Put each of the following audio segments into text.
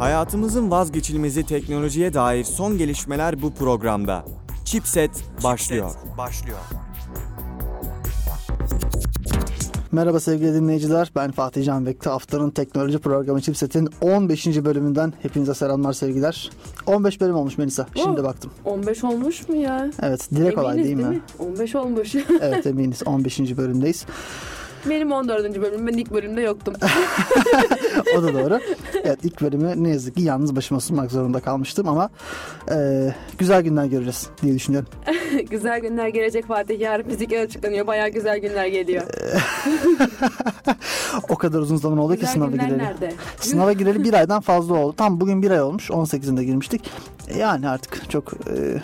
Hayatımızın vazgeçilmezi teknolojiye dair son gelişmeler bu programda. Chipset başlıyor. başlıyor. Merhaba sevgili dinleyiciler. Ben Fatih Can Bekti. Haftanın teknoloji programı Chipset'in 15. bölümünden hepinize selamlar sevgiler. 15 bölüm olmuş Melisa. Şimdi Oh. baktım. 15 olmuş mu ya? Evet direkt olay Eminiz değil mi? 15 olmuş. evet eminiz 15. bölümdeyiz. Benim 14. bölüm. Ben ilk bölümde yoktum. O da doğru. Evet ilk bölümü ne yazık ki yalnız başıma sunmak zorunda kalmıştım ama e, güzel günler göreceğiz diye düşünüyorum. güzel günler gelecek Fatih. Yarın fizikler açıklanıyor. Baya güzel günler geliyor. O kadar uzun zaman oldu ki güzel sınava günler gireli. nerede? Sınava gireli bir aydan fazla oldu. Tam bugün bir ay olmuş. 18'inde girmiştik. E, Yani artık çok e,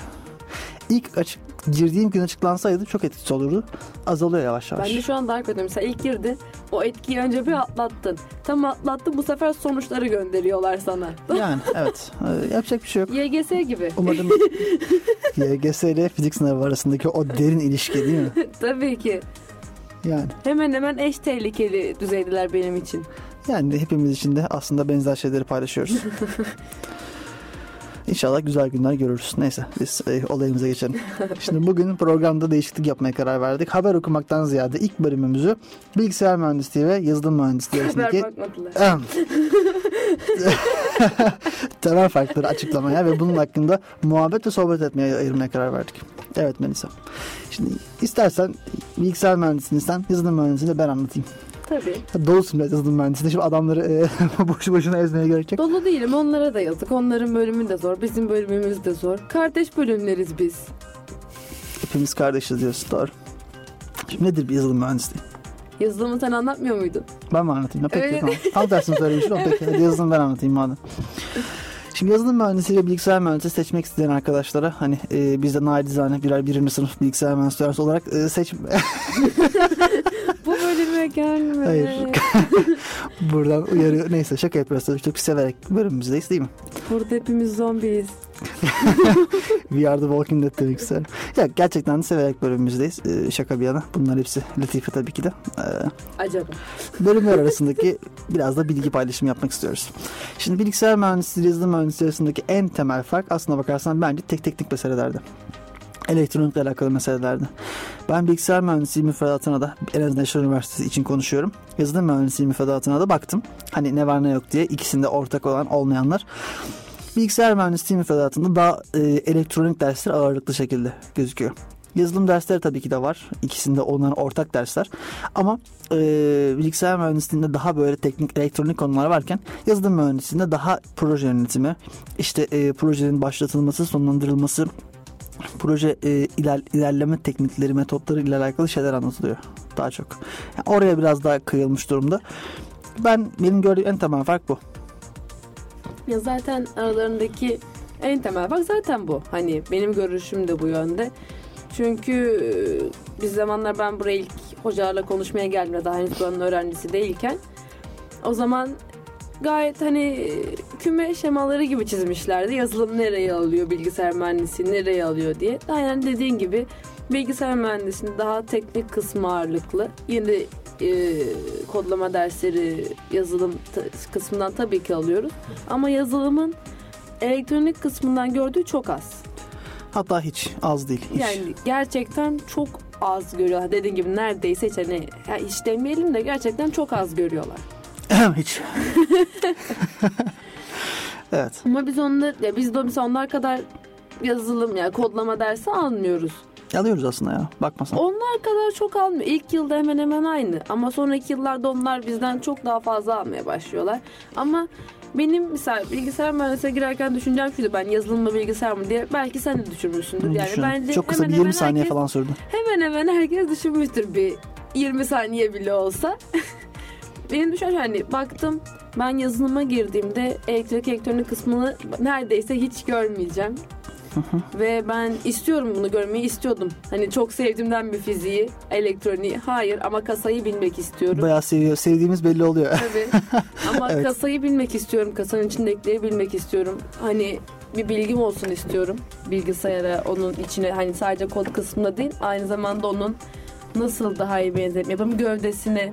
ilk açık girdiğim gün açıklansaydı çok etkisi olurdu. Azalıyor yavaş yavaş. Ben de şu an daha kötü. Mesela ilk girdi. O etkiyi önce bir atlattın. Tam atlattın bu sefer sonuçları gönderiyor sana. Yani evet. E, yapacak bir şey yok. YGS gibi. Umarım YGS ile fizik sınavı arasındaki o derin ilişki değil mi? Tabii ki. Yani. Hemen hemen eş tehlikeli düzeydiler benim için. Yani hepimiz için de aslında benzer şeyleri paylaşıyoruz. İnşallah güzel günler görürüz. Neyse biz e, olayımıza geçelim. Şimdi bugün programda değişiklik yapmaya karar verdik. Haber okumaktan ziyade ilk bölümümüzü bilgisayar mühendisliği ve yazılım mühendisliği arasındaki temel farkları açıklamaya ve bunun hakkında muhabbet ve sohbet etmeye ayırmaya karar verdik. Evet Melisa. Şimdi istersen bilgisayar mühendisliğini sen, yazılım mühendisliğini ben anlatayım. Tabii. Dolusun biraz yazılım mühendisliğinde. Şimdi adamları e, boşu boşuna ezmeye gerek yok. Dolu değilim onlara da yazık. Onların bölümü de zor. Bizim bölümümüz de zor. Kardeş bölümleriz biz. Hepimiz kardeşiz diyorsun. Doğru. Şimdi nedir bir yazılım mühendisliği? Yazılımı sen anlatmıyor muydun? Ben mi anlatayım? Ha, Peki Öyle tamam. Tam tersini söylemiştim. ama Peki hadi yazılım ben anlatayım madem. Şimdi yazılım mühendisi ve bilgisayar mühendisi seçmek isteyen arkadaşlara hani e, biz de naçizane birer birinci sınıf bilgisayar mühendisleri olarak e, seç Bölüme gelme. Hayır. buradan uyarıyor. Neyse şaka yapıyoruz tabii. Çok severek bölümümüzdeyiz değil mi? Burada hepimiz zombiyiz. We are the Walking Dead demek isterim. Ya gerçekten de severek bölümümüzdeyiz. E, şaka bir yana. Bunlar hepsi latife tabii ki de. E, Acaba. bölümler arasındaki biraz da bilgi paylaşımı yapmak istiyoruz. Şimdi bilgisayar mühendisliği, yazılım mühendisliği arasındaki en temel fark aslına bakarsan bence tek teknik meselelerde. Elektronikle alakalı meselelerde. Ben bilgisayar mühendisliği müfredatına da en azından Yaşar Üniversitesi için konuşuyorum. Yazılım mühendisliği müfredatına da baktım. Hani ne var ne yok diye ikisinde ortak olan olmayanlar. Bilgisayar mühendisliği müfredatında daha e, elektronik dersler ağırlıklı şekilde gözüküyor. Yazılım dersleri tabii ki de var. İkisinde onların ortak dersler. Ama e, bilgisayar mühendisliğinde daha böyle teknik elektronik konular varken yazılım mühendisliğinde daha proje yönetimi, işte e, projenin başlatılması, sonlandırılması, proje e, iler, ilerleme teknikleri, metotları ile alakalı şeyler anlatılıyor daha çok. Yani oraya biraz daha kıyılmış durumda. Ben benim gördüğüm en temel fark bu. Ya zaten aralarındaki en temel bak zaten bu. Hani benim görüşüm de bu yönde. Çünkü e, bir zamanlar ben buraya ilk hocalarla konuşmaya geldiğimde daha henüz buranın öğrencisi değilken o zaman gayet hani e, küme şemaları gibi çizmişlerdi. Yazılım nereye alıyor, bilgisayar mühendisliği nereye alıyor diye. Aynen dediğin gibi bilgisayar mühendisliğinde daha teknik kısmı ağırlıklı. Yine de e, kodlama dersleri yazılım kısmından tabii ki alıyoruz. Ama yazılımın elektronik kısmından gördüğü çok az. Hatta hiç az değil. Hiç. Yani gerçekten çok az görüyorlar. Dediğin gibi neredeyse hiç hani hiç demeyelim de gerçekten çok az görüyorlar. hiç. evet. Ama biz onlar ya biz de mesela onlar kadar yazılım ya kodlama dersi almıyoruz. Alıyoruz aslında ya. Bakmasan. Onlar kadar çok almıyor. İlk yılda hemen hemen aynı. Ama sonraki yıllarda onlar bizden çok daha fazla almaya başlıyorlar. Ama benim mesela bilgisayar mühendisliğe girerken düşüncem şuydu. Ben yazılım mı bilgisayar mı diye. Belki sen de düşünmüşsündür. Yani Düşün. bence Çok kısa hemen bir 20 hemen saniye herkes- falan sürdü. Hemen hemen herkes düşünmüştür bir 20 saniye bile olsa. Benim düşüncem hani baktım ben yazılıma girdiğimde elektrik elektronik kısmını neredeyse hiç görmeyeceğim. Ve ben istiyorum bunu görmeyi istiyordum. Hani çok sevdiğimden bir fiziği, elektroniği. Hayır ama kasayı bilmek istiyorum. Bayağı seviyor. Sevdiğimiz belli oluyor. Tabii. Ama Evet. kasayı bilmek istiyorum. Kasanın içindekileri bilmek istiyorum. Hani bir bilgim olsun istiyorum. Bilgisayara onun içine hani sadece kod kısmında değil aynı zamanda onun nasıl daha iyi benzetme yapayım gövdesine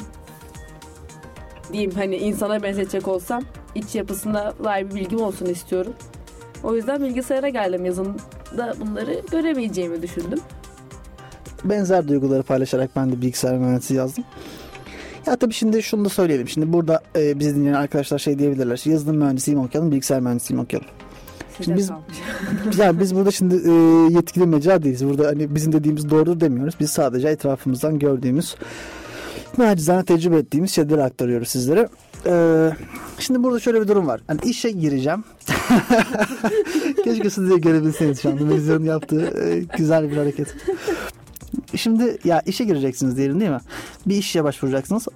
diyeyim hani insana benzetecek olsam iç yapısına dair bir bilgim olsun istiyorum. O yüzden bilgisayara geldim yazında bunları göremeyeceğimi düşündüm. benzer duyguları paylaşarak ben de bilgisayar mühendisliği yazdım. Ya tabii şimdi şunu da söyleyelim. Şimdi burada e, bizi dinleyen arkadaşlar şey diyebilirler. İşte yazılım mühendisliği mi okuyalım, bilgisayar mühendisliği mi okuyalım? Size biz- yani biz burada şimdi e, yetkili mecra değiliz. Burada hani bizim dediğimiz doğrudur demiyoruz. Biz sadece etrafımızdan gördüğümüz, nacizane tecrübe ettiğimiz şeyleri aktarıyoruz sizlere. E, şimdi burada şöyle bir durum var. Hani işe gireceğim. Keşke siz de görebilseniz şu anda. Mezunun yaptığı e, güzel bir hareket. Şimdi ya işe gireceksiniz diyelim değil mi? Bir işe başvuracaksınız.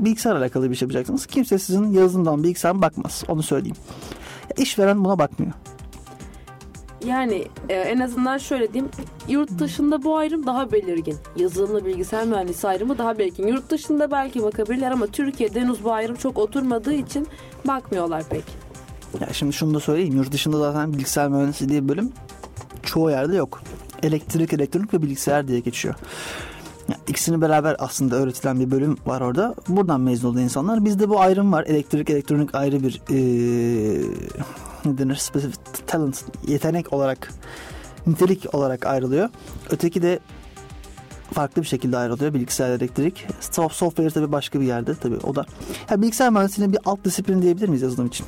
Bilgisayar alakalı bir iş yapacaksınız. Kimse sizin yazılımdan bilgisayar bakmaz. Onu söyleyeyim. Ya işveren buna bakmıyor. Yani e, en azından şöyle diyeyim. Yurt dışında bu ayrım daha belirgin. Yazılımla bilgisayar mühendisi ayrımı daha belirgin. Yurt dışında belki bakabilirler ama Türkiye'de henüz bu ayrım çok oturmadığı için bakmıyorlar pek. Ya şimdi şunu da söyleyeyim. Yurt dışında zaten bilgisayar mühendisliği diye bölüm çoğu yerde yok. Elektrik, elektronik ve bilgisayar diye geçiyor. Ya ikisini beraber aslında öğretilen bir bölüm var orada. Buradan mezun olan insanlar. Bizde bu ayrım var. Elektrik, elektronik ayrı bir eee ne denir? Specific talent, yetenek olarak, nitelik olarak ayrılıyor. Öteki de farklı bir şekilde ayrılıyor. Bilgisayar, elektrik. Soft- Software tabii başka bir yerde tabii o da. Ya bilgisayar mühendisliğinin bir alt disiplin diyebilir miyiz yazılım için?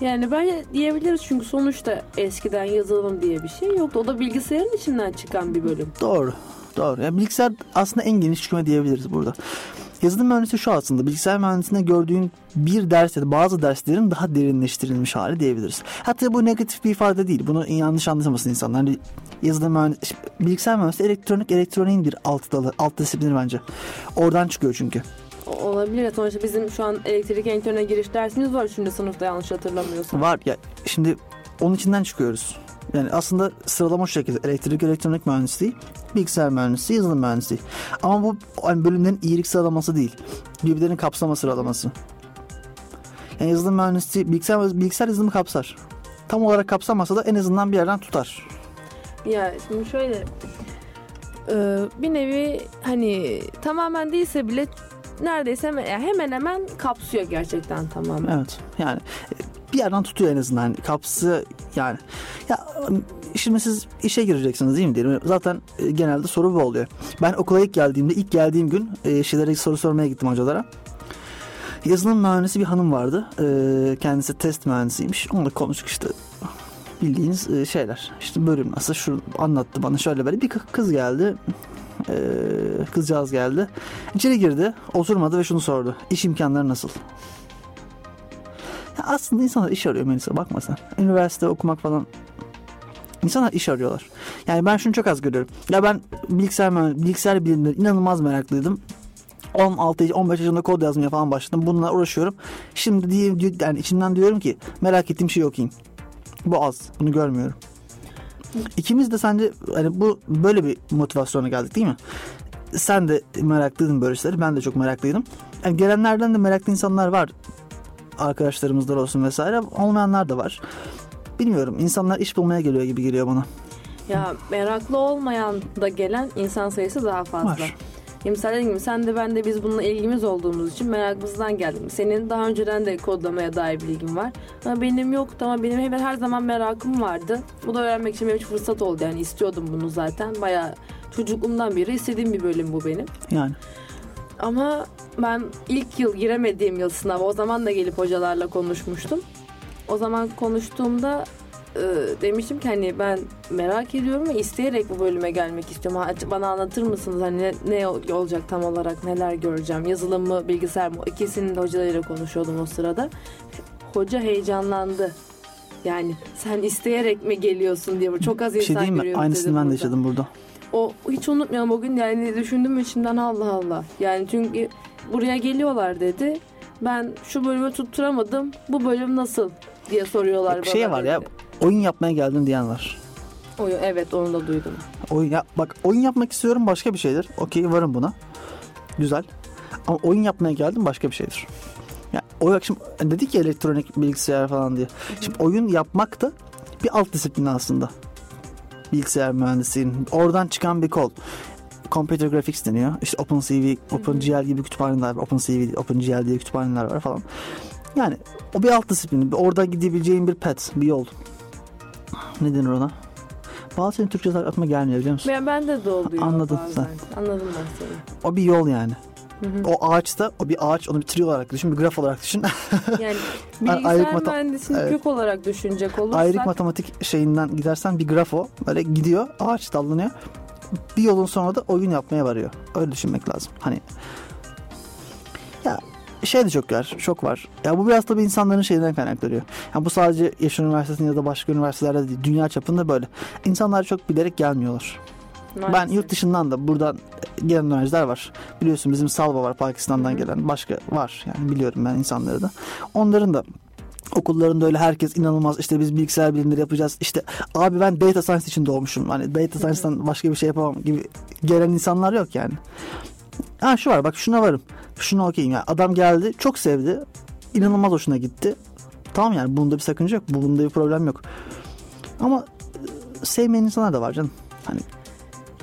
Yani ben diyebiliriz çünkü sonuçta eskiden yazılım diye bir şey yoktu. O da bilgisayarın içinden çıkan bir bölüm. Doğru. Doğru. Yani bilgisayar aslında en geniş küme diyebiliriz burada. Yazılım mühendisi şu aslında bilgisayar mühendisliğinde gördüğün bir ders ya da bazı derslerin daha derinleştirilmiş hali diyebiliriz. Hatta bu negatif bir ifade değil. Bunu yanlış anlamasın insanlar. Hani yazılım mühendisi, bilgisayar mühendisi elektronik elektroniğin bir alt dalı, alt disiplini bence. Oradan çıkıyor çünkü. Olabilir. Sonuçta bizim şu an elektrik engineering'e giriş dersimiz var 3. sınıfta yanlış hatırlamıyorsam. Var ya şimdi onun içinden çıkıyoruz. Yani aslında sıralama şu şekilde elektrik elektronik mühendisliği, bilgisayar mühendisliği, yazılım mühendisliği. Ama bu hani bölümlerin iyilik sıralaması değil. Birbirlerinin kapsama sıralaması. Yani yazılım mühendisliği bilgisayar, bilgisayar yazılımı kapsar. Tam olarak kapsamasa da en azından bir yerden tutar. Ya şimdi şöyle e, bir nevi hani tamamen değilse bile neredeyse hemen, yani hemen hemen kapsıyor gerçekten tamamen. Evet. Yani bir yerden tutuyor en azından. Yani kapsı yani. Ya şimdi siz işe gireceksiniz değil mi diyelim. Zaten e, genelde soru bu oluyor. Ben okula ilk geldiğimde ilk geldiğim gün e, şeylere soru sormaya gittim hocalara. Yazılım mühendisi bir hanım vardı. E, kendisi test mühendisiymiş. Onunla konuştuk işte bildiğiniz e, şeyler. İşte bölüm nasıl şu anlattı bana şöyle böyle bir kı- kız geldi. E, kızcağız geldi. İçeri girdi, oturmadı ve şunu sordu. İş imkanları nasıl? Ya aslında insanlar iş arıyor Melisa bakma sen. Üniversite okumak falan. İnsanlar iş arıyorlar. Yani ben şunu çok az görüyorum. Ya ben bilgisayar, bilgisayar bilimleri inanılmaz meraklıydım. 16 15 yaşında kod yazmaya falan başladım. Bununla uğraşıyorum. Şimdi diye diyor- yani içimden diyorum ki merak ettiğim şeyi okuyayım. Bu az. Bunu görmüyorum. İkimiz de sence hani bu böyle bir motivasyona geldik değil mi? Sen de meraklıydın böyle şeyleri. Ben de çok meraklıydım. Yani gelenlerden de meraklı insanlar var arkadaşlarımızdan olsun vesaire olmayanlar da var. Bilmiyorum insanlar iş bulmaya geliyor gibi geliyor bana. Ya meraklı olmayan da gelen insan sayısı daha fazla. Var. Ya Mesela dediğim gibi sen de ben de biz bununla ilgimiz olduğumuz için merakımızdan geldim. Senin daha önceden de kodlamaya dair bilgin var. Ama benim yoktu ama benim hemen her zaman merakım vardı. Bu da öğrenmek için benim için fırsat oldu yani istiyordum bunu zaten. Bayağı çocukluğumdan beri istediğim bir bölüm bu benim. Yani Ama ben ilk yıl giremediğim yıl sınava o zaman da gelip hocalarla konuşmuştum. O zaman konuştuğumda e, demiştim ki hani ben merak ediyorum ve isteyerek bu bölüme gelmek istiyorum. Bana anlatır mısınız hani ne, ne olacak tam olarak neler göreceğim? Yazılım mı bilgisayar mı? İkisinin de hocalarıyla konuşuyordum o sırada. Hoca heyecanlandı. Yani sen isteyerek mi geliyorsun diye çok az bir insan şey diyeyim mi? Aynısını ben de yaşadım burada. O hiç unutmayalım o gün yani düşündüm içimden Allah Allah. Yani çünkü buraya geliyorlar dedi. Ben şu bölümü tutturamadım. Bu bölüm nasıl diye soruyorlar Bir bana. şey var ya dedi. oyun yapmaya geldin diyen var. Oy- evet onu da duydum. Oyun ya, bak oyun yapmak istiyorum başka bir şeydir. Okey varım buna. Güzel. Ama oyun yapmaya geldim başka bir şeydir. Ya o şimdi dedik ya elektronik bilgisayar falan diye. Şimdi oyun yapmak da bir alt disiplin aslında. Bilgisayar mühendisliğinin oradan çıkan bir kol. Computer graphics deniyor. İşte OpenCV, OpenGL gibi kütüphaneler var. OpenCV, OpenGL diye kütüphaneler var falan. Yani o bir alt disiplin. Orada gidebileceğin bir pet, bir yol. Ne denir ona? Bazı şeyin Türkçe aklıma gelmiyor biliyor musun? Ben, bende de oluyor Anladın bazen. Anladım ben seni. O bir yol yani. Hı hı. O ağaçta, o bir ağaç, onu bir tree olarak düşün, bir graf olarak düşün. Yani ayrık bilgisayar mata- mühendisliğini Evet. kök olarak düşünecek olursak Ayrık matematik şeyinden gidersen bir graf o. Böyle gidiyor, ağaç dallanıyor. Bir yolun sonra da oyun yapmaya varıyor. Öyle düşünmek lazım. Hani ya şey de çok var, çok var. Ya bu biraz tabii insanların şeyinden kaynaklanıyor. Ya bu sadece Yaşar Üniversitesi'nin ya da başka üniversitelerde değil, dünya çapında böyle. İnsanlar çok bilerek gelmiyorlar. Ben maalesef. yurt dışından da buradan gelen öğrenciler var. Biliyorsun bizim Salva var Pakistan'dan Hı hı. gelen. Başka var yani biliyorum ben insanları da. Onların da okullarında öyle herkes inanılmaz işte biz bilgisayar bilimleri yapacağız. İşte abi ben data science için doğmuşum. Hani data science'dan başka bir şey yapamam gibi gelen insanlar yok yani. Ha şu var bak şuna varım. Şuna okeyim ya. Adam geldi çok sevdi. İnanılmaz hoşuna gitti. Tamam yani bunda bir sakınca yok. Bunda bir problem yok. Ama e, sevmeyen insanlar da var canım. Hani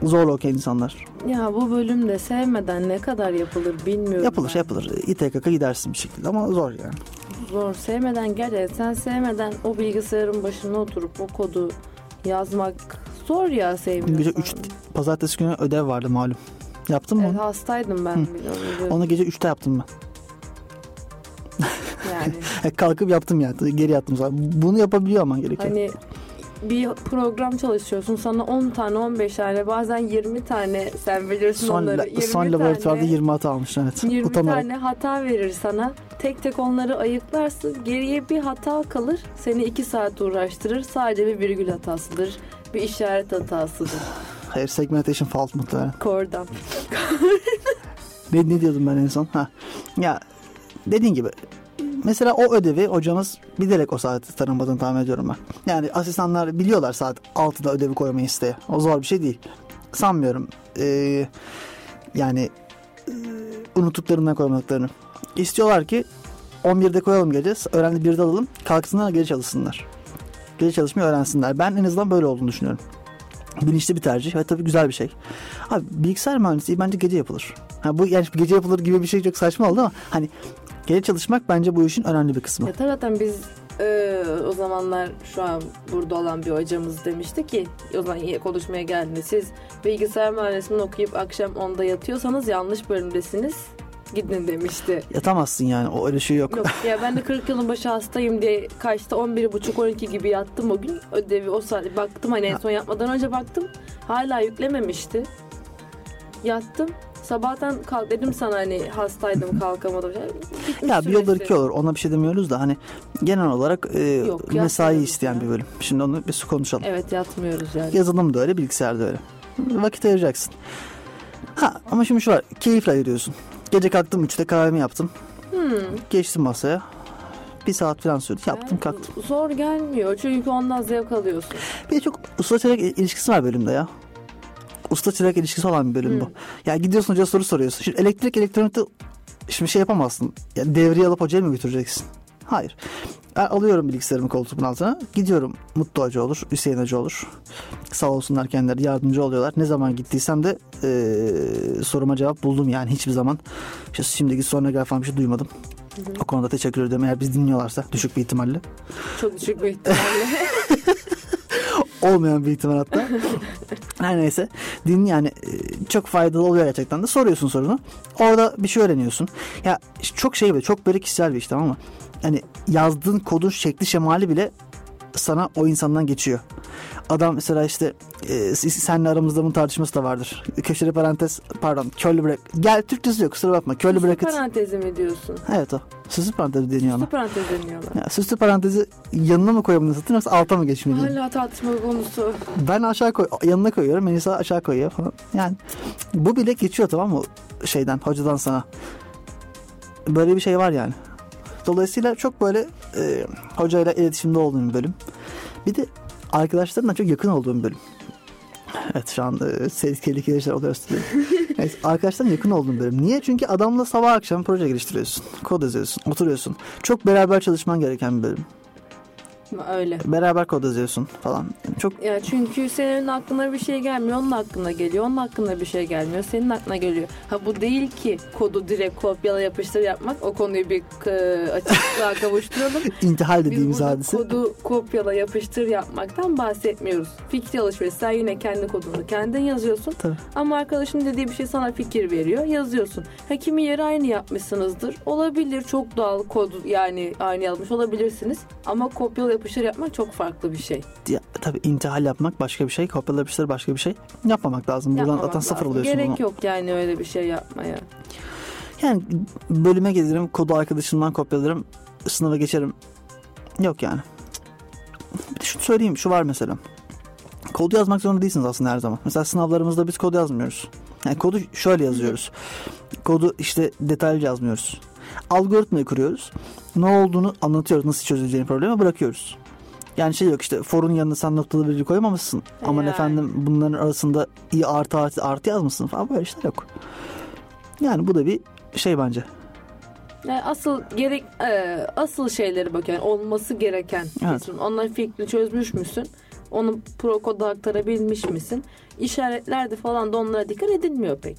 zorla okuyan insanlar. Ya bu bölümde sevmeden ne kadar yapılır bilmiyorum. Yapılır ben. yapılır. İTKK gidersin bir şekilde ama zor yani. Zor. Sevmeden gerçekten sen sevmeden o bilgisayarın başına oturup o kodu yazmak zor ya sevmiyorsan. Gece üç- Pazartesi günü ödev vardı malum. Yaptın mı Evet, onu? hastaydım ben. Hı. biliyorum. Onu gece 3'te yaptım Yani ben. Kalkıp yaptım yani. Geri yattım. Bunu yapabiliyor olman gerekiyor. hani bir program çalışıyorsun sana 10 tane 15 tane bazen 20 tane sen bilirsin son, onları la- 20 son laboratuvarda tane, 20 hata almış evet. 20 Utanarak. tane hata verir sana tek tek onları ayıklarsın geriye bir hata kalır seni 2 saat uğraştırır sadece bir virgül hatasıdır bir işaret hatasıdır Hayır segmentation fault muhtemelen. kordam Ne, ne diyordum ben en son? Ha. Ya dediğin gibi mesela o ödevi hocamız bilerek o saati tanımadığını tahmin ediyorum ben. Yani asistanlar biliyorlar saat 6'da ödevi koymayı isteye. O zor bir şey değil. Sanmıyorum. Ee, yani e, unuttuklarından koymadıklarını. İstiyorlar ki 11'de koyalım gece. Öğrenci 1'de alalım. Kalksınlar gece çalışsınlar. Gece çalışmayı öğrensinler. Ben en azından böyle olduğunu düşünüyorum. Bilinçli bir tercih ve tabii güzel bir şey. Abi bilgisayar mühendisliği bence gece yapılır. Ha, bu yani gece yapılır gibi bir şey çok saçma oldu ama hani gece çalışmak bence bu işin önemli bir kısmı. Ya tabii zaten biz e, o zamanlar şu an burada olan bir hocamız demişti ki o zaman konuşmaya geldiğinde siz bilgisayar mühendisliğini okuyup akşam 10'da yatıyorsanız yanlış bölümdesiniz gidin demişti. Yatamazsın yani o öyle şey yok. Yok ya ben de 40 yılın başı hastayım diye kaçta 11.30-12 gibi yattım o gün ödevi o saat baktım hani en son yatmadan önce baktım hala yüklememişti. Yattım sabahtan kalk dedim sana hani hastaydım kalkamadım. Bitmiş Ya bir süresi. iki olur ona bir şey demiyoruz da hani genel olarak e, Yok, mesai isteyen ya. bir bölüm. Şimdi onu bir konuşalım. Evet yatmıyoruz yani. Yazılım da öyle bilgisayar da öyle. Vakit ayıracaksın. Ha ama şimdi şu var keyifle ayırıyorsun. Gece kalktım 3'te kahvemi yaptım. Hmm. Geçtim masaya. Bir saat falan sürdü. Yaptım Yani kalktım. Zor gelmiyor çünkü ondan zevk alıyorsun. Bir de çok usta ilişkisi var bölümde ya. Usta çırak ilişkisi olan bir bölüm bu. Hmm. Ya gidiyorsun hoca soru soruyorsun. Şimdi elektrik elektronikte şimdi şey yapamazsın. Ya devriye alıp hocaya mı götüreceksin? Hayır. Ben alıyorum bilgisayarımı koltuğumun altına. Gidiyorum. Mutlu Hoca olur. Hüseyin Hoca olur. Sağ olsunlar kendileri yardımcı oluyorlar. Ne zaman gittiysem de eee, soruma cevap buldum yani hiçbir zaman. İşte şimdiki sonuna falan bir şey duymadım. O konuda teşekkür ederim. Eğer biz dinliyorlarsa düşük bir ihtimalle. Çok düşük bir ihtimalle. olmayan bir ihtimal hatta. Her neyse. Din yani e, çok faydalı oluyor gerçekten de. Soruyorsun sorunu. Orada bir şey öğreniyorsun. Ya çok şey böyle çok böyle kişisel bir iş tamam mı? Hani yazdığın kodun şekli şemali bile sana o insandan geçiyor. Adam mesela işte e, senle aramızda bunun tartışması da vardır. Köşeli parantez pardon curly bracket. Gel Türkçesi yok kusura bakma. Curly Süslü bracket. parantezi mi diyorsun? Evet o. Süslü parantez deniyor ona. Süslü parantez deniyorlar. Ya, süslü parantezi yanına mı koyabilirsin satın yoksa alta mı geçmelisin? Hala tartışma konusu. Ben aşağı koy yanına koyuyorum. Melisa aşağı koyuyor falan. Yani bu bile geçiyor tamam mı? Şeyden hocadan sana. Böyle bir şey var yani. Dolayısıyla çok böyle e, hocayla iletişimde olduğum bir bölüm. Bir de arkadaşlarımla çok yakın olduğum bölüm. Evet şu an e, tehlikeli işler oluyor üstüne. evet, arkadaşlarım yakın olduğum bölüm. Niye? Çünkü adamla sabah akşam proje geliştiriyorsun. Kod yazıyorsun. Oturuyorsun. Çok beraber çalışman gereken bir bölüm. Öyle. Beraber kod yazıyorsun falan. Çok Ya çünkü senin aklına bir şey gelmiyor, onun aklına geliyor, onun aklına bir şey gelmiyor, senin aklına geliyor. Ha bu değil ki kodu direkt kopyala yapıştır yapmak. O konuyu bir e, açıklığa kavuşturalım. intihal Biz dediğimiz burada hadise. kodu kopyala yapıştır yapmaktan bahsetmiyoruz. Fikri alışveriş. Sen yine kendi kodunu kendin yazıyorsun. Tabii. Ama arkadaşın dediği bir şey sana fikir veriyor. Yazıyorsun. Ha kimi yeri aynı yapmışsınızdır. Olabilir. Çok doğal kod yani aynı yazmış olabilirsiniz. Ama kopyala yapıştır yapmak çok farklı bir şey. Ya, tabii intihal yapmak başka bir şey. Kopyala yapıştır başka bir şey. Yapmamak lazım. Buradan Yapmamak zaten sıfır oluyorsun. Gerek bunu. yok yani öyle bir şey yapmaya. Yani bölüme gelirim. Kodu arkadaşımdan kopyalarım. Sınava geçerim. Yok yani. Bir de şunu söyleyeyim. Şu var mesela. Kodu yazmak zorunda değilsiniz aslında her zaman. Mesela sınavlarımızda biz kod yazmıyoruz. Yani kodu şöyle yazıyoruz. Kodu işte detaylı yazmıyoruz. Algoritmayı kuruyoruz. Ne olduğunu anlatıyoruz. Nasıl çözüleceğini problemi bırakıyoruz. Yani şey yok işte forun yanına sen noktalı virgül koymamışsın. Aman Yani. efendim bunların arasında i artı artı artı yazmışsın falan böyle işler yok. Yani bu da bir şey bence. Yani asıl gerek e, asıl şeyleri bak yani olması gereken Evet. kısım. Onların fikrini çözmüş müsün? Onu pro koda aktarabilmiş misin? İşaretlerde falan da onlara dikkat edilmiyor pek.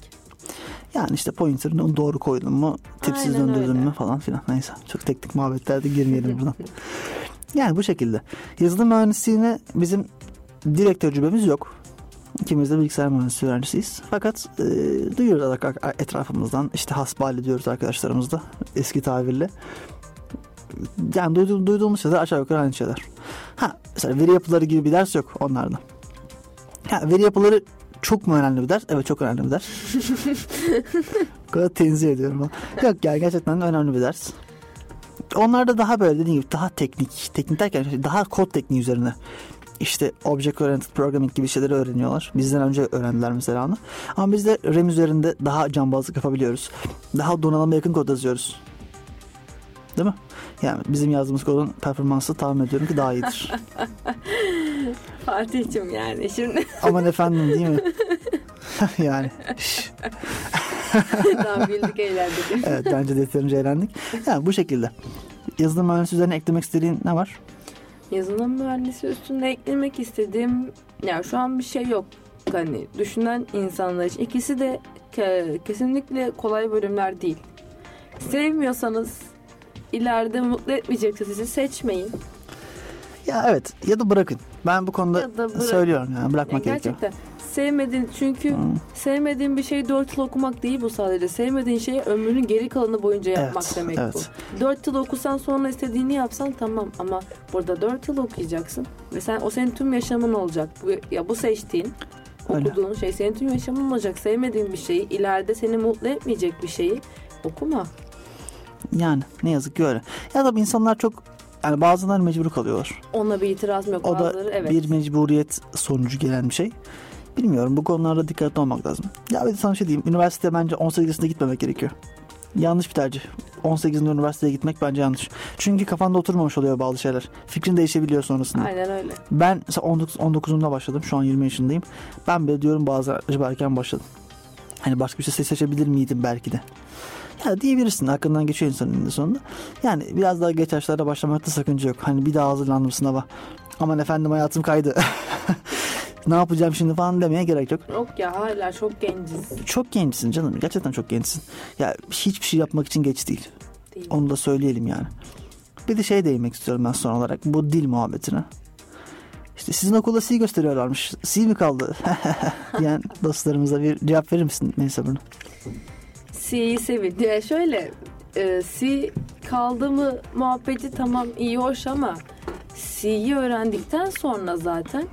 Yani işte pointer'ını doğru koydun mu, tipsiz Aynen döndürdün öyle. mü falan filan. Neyse çok teknik muhabbetlerde girmeyelim buradan. Yani bu şekilde. Yazılım mühendisliğine bizim direkt tecrübemiz yok. İkimiz de bilgisayar mühendisliği öğrencisiyiz. Fakat e, duyuyoruz etrafımızdan. işte hasbihal ediyoruz arkadaşlarımızla eski tabirle. Yani duyduğum, duyduğumuz şeyler aşağı yukarı aynı şeyler. Ha mesela veri yapıları gibi bir ders yok onlarda. Ha, veri yapıları çok mu önemli bir ders? Evet çok önemli bir ders. o kadar tenzih ediyorum. ben. Yok yani gerçekten önemli bir ders. Onlar da daha böyle dediğim gibi daha teknik. Teknik derken şey, daha kod tekniği üzerine. İşte Object Oriented Programming gibi şeyleri öğreniyorlar. Bizden önce öğrendiler mesela onu. Ama biz de RAM üzerinde daha cambazlık yapabiliyoruz. Daha donanıma yakın kod yazıyoruz. Değil mi? Yani bizim yazdığımız kodun performansı tahmin ediyorum ki daha iyidir. Fatih'cim yani şimdi Aman efendim değil mi? yani daha güldük eğlendik. evet bence de yeterince eğlendik. Yani bu şekilde. Yazılım mühendisi üzerine eklemek istediğin ne var? Yazılım mühendisi üstünde eklemek istediğim ya şu an bir şey yok. Hani düşünen insanlar için ikisi de ke- kesinlikle kolay bölümler değil. Sevmiyorsanız ileride mutlu etmeyecekse sizi seçmeyin. Ya evet ya da bırakın. Ben bu konuda Ya bırak- söylüyorum yani bırakmak Yani gerekiyor. gerçekten sevmediğin çünkü Hmm. sevmediğin bir şeyi dört yıl okumak değil bu sadece. Sevmediğin şeyi ömrünün geri kalanı boyunca yapmak Evet, demek evet. bu. Dört yıl okusan sonra istediğini yapsan tamam ama burada dört yıl okuyacaksın ve sen o senin tüm yaşamın olacak. Bu, ya bu seçtiğin Öyle. okuduğun şey senin tüm yaşamın olacak. Sevmediğin bir şeyi ileride seni mutlu etmeyecek bir şeyi okuma. Yani ne yazık ki öyle. Ya da insanlar çok yani bazıları mecbur kalıyorlar. Ona bir itirazım yok. O da Bazıları evet. bir mecburiyet sonucu gelen bir şey. Bilmiyorum bu konularda dikkatli olmak lazım. Ya bir de sana şey diyeyim. Üniversiteye bence 18 yaşında gitmemek gerekiyor. Yanlış bir tercih. 18'inde üniversiteye gitmek bence yanlış. Çünkü kafanda oturmamış oluyor bazı şeyler. Fikrin değişebiliyor sonrasında. Aynen öyle. Ben mesela 19, 19'umda başladım. Şu an 20 yaşındayım. Ben bile diyorum bazı acaba erken başladım. Hani başka bir şey seçebilir miydim belki de. Ya diyebilirsin aklından geçiyor insanın eninde sonunda. Yani biraz daha geç yaşlarda başlamakta sakınca yok. Hani bir daha hazırlandım sınava. Aman efendim hayatım kaydı. ne yapacağım şimdi falan demeye gerek yok. Yok ya hala çok genciz. Çok gençsin canım. Gerçekten çok gençsin. Ya hiçbir şey yapmak için geç değil. Değil. Onu da söyleyelim yani. Bir de şey değinmek istiyorum ben son olarak. Bu dil muhabbetine. İşte sizin okulda C gösteriyorlarmış. C mi kaldı? diyen dostlarımıza bir cevap verir misin Melisa bunu? C'yi sevin. Ya şöyle e, C kaldı mı muhabbeti tamam iyi hoş ama C'yi öğrendikten sonra zaten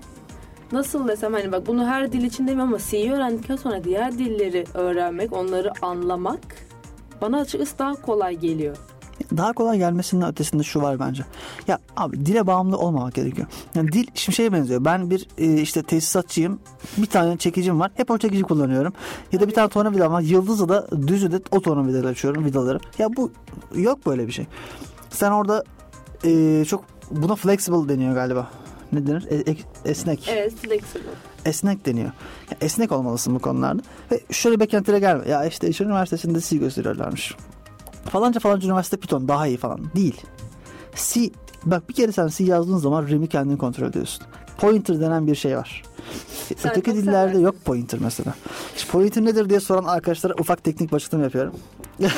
nasıl desem hani bak bunu her dil için demiyorum ama C'yi öğrendikten sonra diğer dilleri öğrenmek, onları anlamak bana açıkçası daha kolay geliyor. Daha kolay gelmesinin ötesinde şu var bence. Ya abi dile bağımlı olmamak gerekiyor. Yani dil şimdi şeye benziyor. Ben bir e, işte tesisatçıyım. Bir tane çekicim var. Hep o çekici kullanıyorum. Ya da bir tane tornavida var. Yıldızı da düzü de o tornavidaları açıyorum vidaları. Ya bu yok böyle bir şey. Sen orada e, çok buna flexible deniyor galiba. Ne denir? E- e- esnek. Evet, flexible. Esnek deniyor. Ya esnek olmalısın bu konularda. Ve şöyle beklentiyle gelme. Ya işte İş Üniversitesi'nde C gösteriyorlarmış. Falanca falanca üniversite Python daha iyi falan. Değil. C Bak bir kere sen C yazdığın zaman RAM'i kendin kontrol ediyorsun. Pointer denen bir şey var. Sen Öteki dillerde seversin. yok pointer mesela. Pointer nedir diye soran arkadaşlara ufak teknik başlıklarını yapıyorum.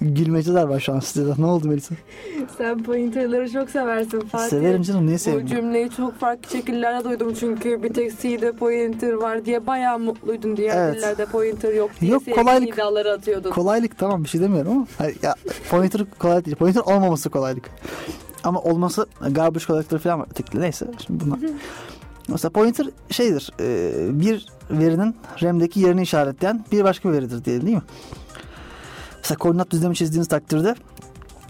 Gülmeceler var şu an sizde. Ne oldu Melisa? Sen pointerları çok seversin Fatih. Severim canım niye Bu sevmiyorum? cümleyi çok farklı şekillerde duydum çünkü bir tek C'de pointer var diye bayağı mutluydun. Diğer Evet. dillerde pointer yok diye Yok, kolaylık. iddiaları atıyordun. Kolaylık tamam bir şey demiyorum ama hayır, ya, pointer kolaylık değil. Pointer olmaması kolaylık. Ama olması garbage kolaylıkları falan var. Ötekili neyse. Şimdi bunlar. Mesela pointer şeydir. e, bir verinin RAM'deki yerini işaretleyen bir başka bir veridir diyelim değil mi? Mesela koordinat düzlemi çizdiğiniz takdirde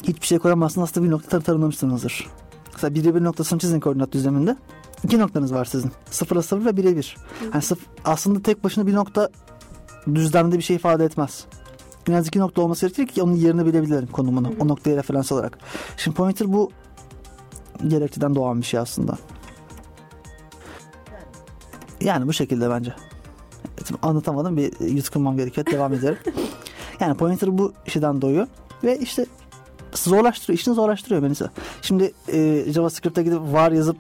hiçbir şey koyamazsınız. Aslında bir nokta tanımlamışsınızdır. Mesela 1'e 1 noktasını çizin koordinat düzleminde. İki noktanız var sizin. 0'a 0 ve 1'e 1. Yani sıf- aslında tek başına bir nokta düzlemde bir şey ifade etmez. En az iki nokta olması gerekir ki onun yerini bilebilirim konumunu. O noktaya referans olarak. Şimdi pointer bu gerekçeden doğan bir şey aslında. Yani bu şekilde bence. Anlatamadım bir yüz kırmam gerekiyor. Devam ederim. Yani pointer bu şeyden doğuyor. Ve işte zorlaştırıyor. işini zorlaştırıyor beni. Şimdi e, JavaScript'e gidip var yazıp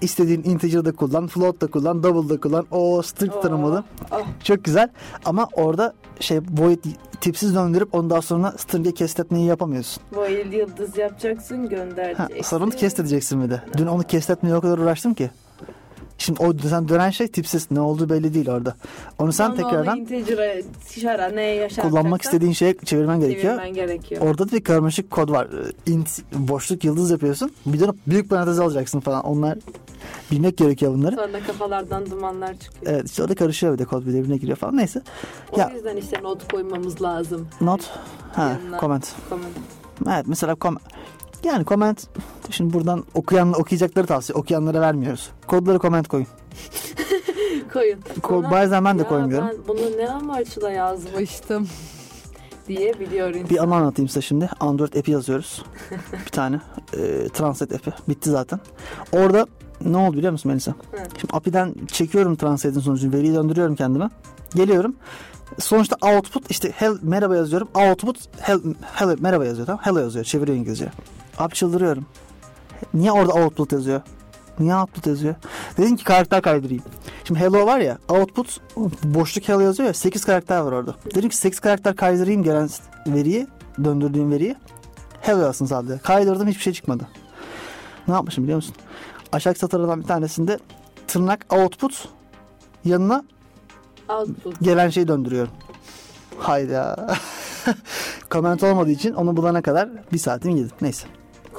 istediğin integer'da kullan, float da kullan, double da kullan. O Oo. tanımladı. Ah. Çok güzel. Ama orada şey void tipsiz döndürüp ondan sonra string'e kestetmeyi yapamıyorsun. Void yıldız yapacaksın Ha, göndereceksin. sonra onu kesteteceksin bir de. Dün onu kestetmeye o kadar uğraştım ki. Şimdi o sen dönen şey tipsiz. Ne olduğu belli değil orada. Onu sen Sonra tekrardan onu integer'a, şara neye yaşarsan kullanmak istediğin şeye çevirmen gerekiyor. çevirmen gerekiyor. Orada da bir karmaşık kod var. Int, boşluk, yıldız yapıyorsun. Bir dönüp büyük parantez alacaksın falan. Onlar bilmek gerekiyor bunları. Sonra kafalardan dumanlar çıkıyor. Evet işte orada karışıyor bir de kod birbirine giriyor falan. Neyse. O Ya- yüzden işte not koymamız lazım. Not. Ha, comment. Comment. Evet mesela kom yani comment şimdi buradan okuyan okuyacakları tavsiye okuyanlara vermiyoruz. Kodları comment koyun. Koyun. Ko- Sonra, bazen ben de "Ya koymuyorum. Ben bunu ne amaçla yazmıştım diye biliyor insan. Bir anı anlatayım size şimdi. Android app'i yazıyoruz. bir tane. E, Translate app'i. Bitti zaten. Orada ne oldu biliyor musun Melisa? Şimdi API'den çekiyorum Translate'in sonucunu. Veriyi döndürüyorum kendime. Geliyorum. Sonuçta output işte hel, merhaba yazıyorum. Output hel, hello, merhaba yazıyor tamam. Hello yazıyor. Çeviriyor İngilizce. Abi çıldırıyorum. Niye orada output yazıyor? Niye output yazıyor? Dedim ki karakter kaydırayım. Şimdi hello var ya output boşluk hello yazıyor ya 8 karakter var orada. Dedim ki 8 karakter kaydırayım gelen veriyi döndürdüğüm veriyi. Hello yazsın sadece. Kaydırdım hiçbir şey çıkmadı. Ne yapmışım biliyor musun? Aşağı satırlardan bir tanesinde tırnak output yanına Output. gelen şeyi döndürüyorum. Hayda. Comment olmadığı için onu bulana kadar bir saatim yedim. Neyse.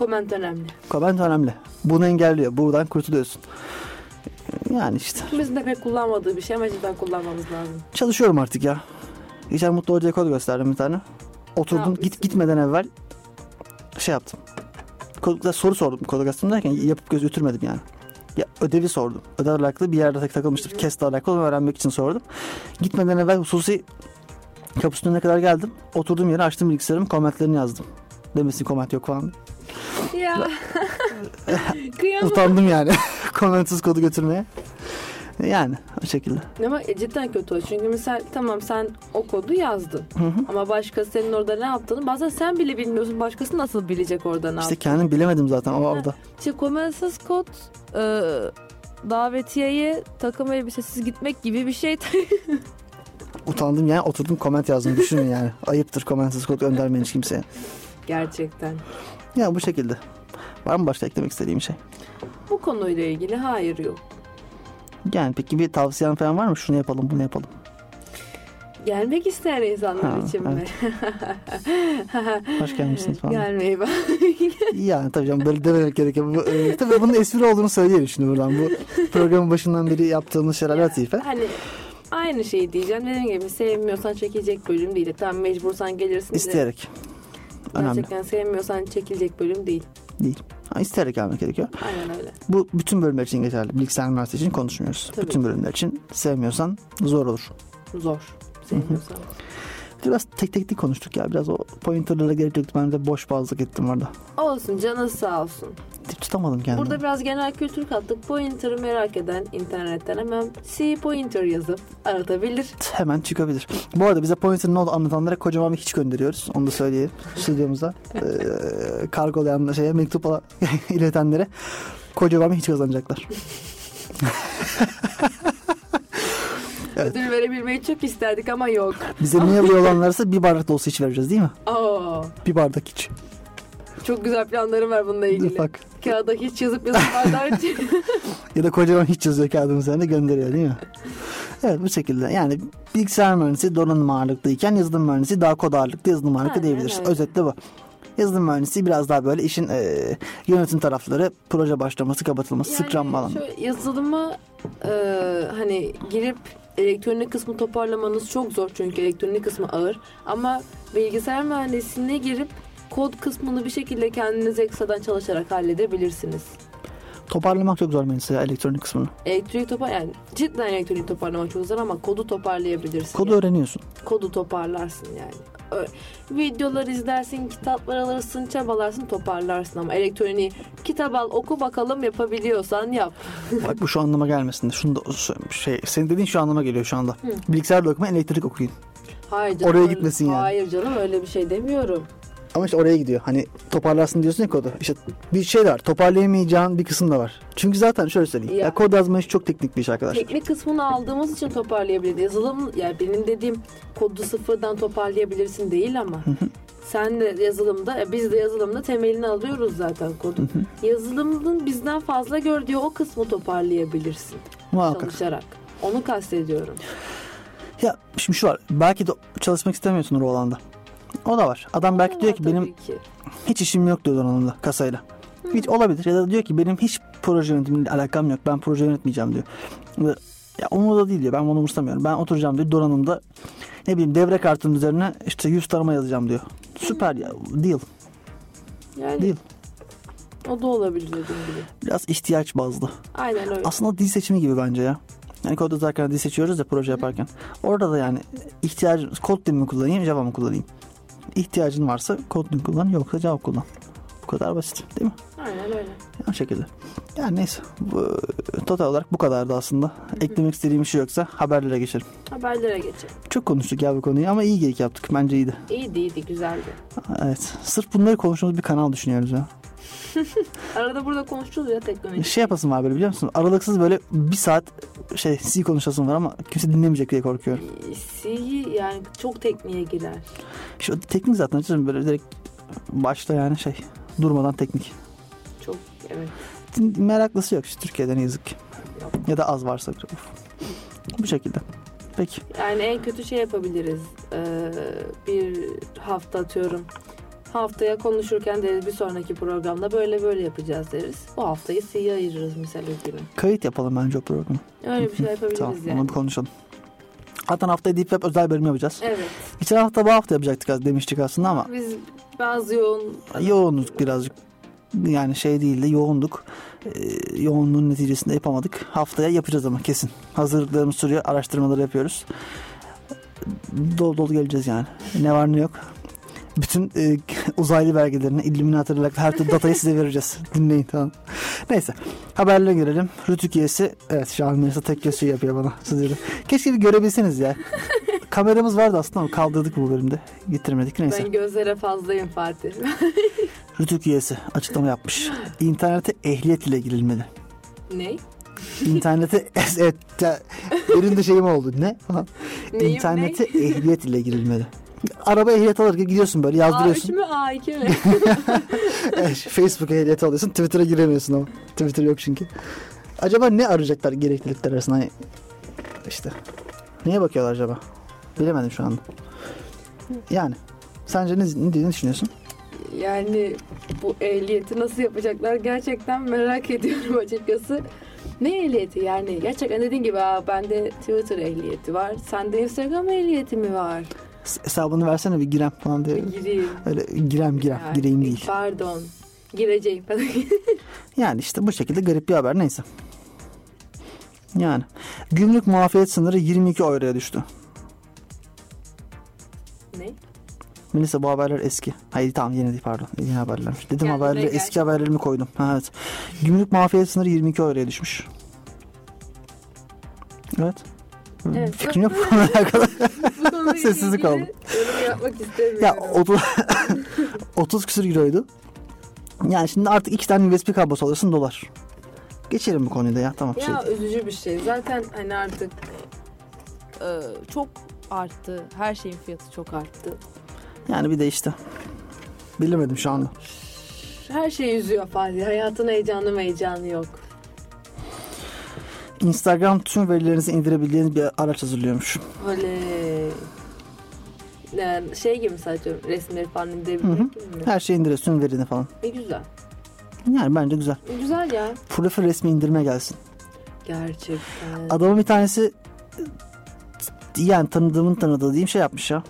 Comment önemli. Comment önemli. Bunu engelliyor. Buradan kurtuluyorsun. Yani işte. Bizim de pek kullanmadığı bir şey ama cidden kullanmamız lazım. Çalışıyorum artık ya. Geçen Mutlu Hoca'ya kod gösterdim bir tane. Oturdum git gitmeden evvel şey yaptım. Kodda soru sordum kodu gösterdim derken yapıp göz götürmedim yani. Ya ödevi sordum. Ödev alakalı bir yerde tak takılmıştır. Kest'le alakalı onu öğrenmek için sordum. Gitmeden evvel hususi kapısının önüne kadar geldim. Oturduğum yere açtım bilgisayarımı komentlerini yazdım. Demesin comment yok falan. Ya. Utandım yani. Komentsiz kodu götürmeye. Yani o şekilde. Ama e, cidden kötü o. Çünkü mesela tamam sen o kodu yazdın. Hı hı. Ama başkası senin orada ne yaptığını bazen sen bile bilmiyorsun. Başkası nasıl bilecek orada ne İşte yaptığını. kendim bilemedim zaten o orada. İşte komentsiz kod e, davetiyeye takım elbisesiz gitmek gibi bir şey. Utandım yani oturdum comment yazdım düşünün yani. Ayıptır komentsiz kod göndermeyin hiç kimseye. Gerçekten. Ya bu şekilde. Var mı başka eklemek istediğim şey? Bu konuyla ilgili hayır yok. Yani peki bir tavsiyen falan var mı? Şunu yapalım bunu yapalım. Gelmek isteyen insanlar Ha, için mi? Hoş gelmişsiniz falan. Gelmeyi ben. Yani tabii canım böyle dememek gerekiyor. Bu, e, tabii bunun espri olduğunu söyleyelim şimdi buradan. Bu programın başından beri yaptığımız şeyler latife. Hani aynı şeyi diyeceğim. Dediğim gibi sevmiyorsan çekilecek bölüm değil. Tam mecbursan gelirsin. İsteyerek. Önemli. Gerçekten sevmiyorsan çekilecek bölüm değil. Değil. Ha, isteyerek gelmek gerekiyor. Aynen öyle. Bu bütün bölümler için geçerli. Bilgisayar mühendisliği için konuşmuyoruz. Tabii. Bütün bölümler için sevmiyorsan zor olur. Zor. Sevmiyorsan. Biraz tek teknik konuştuk ya. Biraz o pointerlara gerek yoktu. Ben de boş bazlık ettim orada. Olsun canı sağ olsun. Tutamadım kendimi. Burada biraz genel kültür kattık. Pointer'ı merak eden internetten hemen C pointer yazıp aratabilir. Hemen çıkabilir. Bu arada bize pointer'ın ne olduğunu anlatanlara kocaman bir hiç gönderiyoruz. Onu da söyleyelim stüdyomuza. Ee, kargolayan şeye mektup iletenlere kocaman bir hiç kazanacaklar. Evet. Ödül verebilmeyi çok isterdik ama yok. Bize ne yapıyor olanlarsa bir bardak dolusu hiç vereceğiz değil mi? Aa, Bir bardak hiç. çok güzel planlarım var bununla ilgili. Bak. Kağıda hiç yazıp yazıp bardağı Ya da kocaman hiç yazıyor kağıdın üzerine gönderiyor değil mi? Evet bu şekilde. Yani bilgisayar mühendisi donanım ağırlıklıyken yazılım mühendisi daha kod ağırlıklı yazılım ağırlıklı Aynen diyebiliriz. öyle. Özetle bu. Yazılım mühendisi biraz daha böyle işin e, yönetim tarafları, proje başlaması, kapatılması, sıkranma alanı. şöyle yazılıma e, hani girip elektronik kısmı toparlamanız çok zor çünkü elektronik kısmı ağır. Ama bilgisayar mühendisliğine girip kod kısmını bir şekilde kendiniz ekstradan çalışarak halledebilirsiniz. Toparlamak çok zor mesela elektronik kısmını. Elektrik topar yani cidden elektronik toparlamak çok zor ama kodu toparlayabilirsin. Kodu yani. öğreniyorsun. kodu toparlarsın yani. Videolar izlersin, kitaplar alırsın, çabalarsın, toparlarsın ama elektroniği kitap al, oku bakalım yapabiliyorsan yap. Bak bu şu anlama gelmesin de. Şunu da şey, senin dediğin şu anlama geliyor şu anda. Bilgisayar dokuma, elektrik okuyun. Hayır canım. Oraya öyle- gitmesin yani. Hayır canım öyle bir şey demiyorum. Ama işte oraya gidiyor. Hani toparlarsın diyorsun ya kodu. İşte bir şey de var. Toparlayamayacağın bir kısım da var. Çünkü zaten şöyle söyleyeyim. Ya. Ya. kod yazma işi çok teknik bir iş arkadaşlar. Teknik kısmını aldığımız için toparlayabiliriz. Yazılım yani benim dediğim kodu sıfırdan toparlayabilirsin değil ama. Sen de yazılımda, e, biz de yazılımda temelini alıyoruz zaten kodun. Yazılımın bizden fazla gördüğü o kısmı toparlayabilirsin Muhakkak. çalışarak. Onu kastediyorum. Ya şimdi şu var. Belki de çalışmak istemiyorsun o alanda. O da var. Adam belki diyor ki benim ki. hiç işim yok diyor donanımda kasayla. Hiç olabilir. Ya da diyor ki benim hiç proje yönetimiyle alakam yok. Ben proje yönetmeyeceğim diyor. Ya- umurda değil diyor. Ben bunu umursamıyorum. Ben oturacağım diyor donanımda ne bileyim devre kartının üzerine işte 100 tarama yazacağım diyor. Süper ya. Deal. Yani Değil. o da olabilir dediğim gibi. Biraz ihtiyaç bazlı. Aynen öyle. Aslında dil seçimi gibi bence ya. Yani kod yazarken dil seçiyoruz ya proje yaparken. Orada da yani ihtiyacın kod dilimi kullanayım Java mı kullanayım? İhtiyacın varsa dilimi kullan yoksa Java kullan. Bu kadar basit değil mi? Aynen öyle. O şekilde. Yani neyse. Bu, total olarak bu kadardı aslında. Eklemek istediğim bir şey yoksa haberlere geçelim. Haberlere geçelim. Çok konuştuk ya bu konuyu ama iyi geyik yaptık. Bence iyiydi. İyiydi iyiydi güzeldi. Evet. Sırf bunları konuştuğumuz bir kanal düşünüyoruz ya. Arada burada konuşuyoruz ya teknoloji. Şey yapasın var böyle biliyor musun? Aralıksız böyle bir saat şey C konuşasın var ama kimse dinlemeyecek diye korkuyorum. C yani çok tekniğe girer. İşte teknik zaten böyle direkt başta yani şey durmadan teknik. Çok evet. Meraklısı yok işte Türkiye'de ne yazık ki. Yok. Ya da az varsa. Bu şekilde. Peki. Yani en kötü şey yapabiliriz. Ee, bir hafta atıyorum. Haftaya konuşurken deriz bir sonraki programda böyle böyle yapacağız deriz. O haftayı C'ye ayırırız mesela günü. Kayıt yapalım bence o programı. Öyle bir şey yapabiliriz Tamam yani. onu bir konuşalım. Zaten haftaya Deep Web özel bölüm yapacağız. Evet. Geçen hafta bu hafta yapacaktık demiştik aslında ama Biz bazı yoğun yoğunduk birazcık. Yani şey değildi yoğunduk. Ee, yoğunluğun neticesinde yapamadık. Haftaya yapacağız ama kesin. Hazırlıklarımız sürüyor. Araştırmaları yapıyoruz. Dolu dolu geleceğiz yani. Ne var ne yok. Bütün e, uzaylı belgelerini, Illuminati'lerle her türlü datayı size vereceğiz. Dinleyin tamam. Neyse. Haberlere görelim. Rütük üyesi. Evet şu an Melisa tek göz şey yapıyor bana. Sizlere. Keşke bir görebilseniz ya. Kameramız vardı aslında ama kaldırdık bu bölümde. Getirmedik. Neyse. ben gözlere fazlayım Fatih. Rütük üyesi açıklama yapmış. İnternete ehliyet ile girilmeli. ne? İnternete evet ya, benim de şeyim oldu. Ne? Neyim İnternete ehliyet ile girilmeli. Araba ehliyet alırken gidiyorsun böyle ne? A3 yazdırıyorsun. mü A2 mi? Facebook ehliyeti alıyorsun. Twitter'a giremiyorsun ama. Twitter yok çünkü. Acaba ne arayacaklar gereklilikler arasında? Hani işte. Neye bakıyorlar acaba? Bilemedim şu anda. Yani. Sence ne, ne, ne düşünüyorsun? Yani bu ehliyeti nasıl yapacaklar gerçekten merak ediyorum açıkçası. Ne ehliyeti yani? Gerçekten dediğin gibi Aa, bende Twitter ehliyeti var. Sende Instagram ehliyeti mi var? Hesabını versene bir girem falan diye. Gireyim. Öyle girem girem. Yani, Gireyim değil. Pardon. Gireceğim. Yani işte bu şekilde garip bir haber neyse. Yani gümrük muafiyet sınırı 22 euroya düştü. Ne? Melisa bu haberler eski. Hayır tamam yeni değil pardon. Yeni haberlermiş. Dedim Yani haberleri eski haberlerimi koydum. Ha, evet. Gümrük mafiyet sınırı 22 euroya düşmüş. Evet. Evet. Fikrin yok bununla alakalı? Bu Sessizlik oldu. Yorum yapmak istemiyorum. ya 30, 30 küsür euroydu. Yani şimdi artık iki tane USB kablosu alırsın dolar. Geçelim bu konuyu da ya tamam. Şey, Ya üzücü bir şey. Zaten hani artık e, çok arttı. Her şeyin fiyatı çok arttı. yani bir de işte. Bilemedim şu anda. Her şey üzüyor Fatih. Hayatın heyecanı heyecanı yok. Instagram tüm verilerinizi indirebildiğiniz bir araç hazırlıyormuş. Oley. Yani şey gibi sadece resimleri falan gibi mi? Her şeyi indiriyor tüm verini falan. Ne güzel. Yani bence güzel. Ne güzel ya. Profil resmi indirme gelsin. Gerçekten. Adamın bir tanesi yani tanıdığımın tanıdığı diyeyim şey yapmış ya.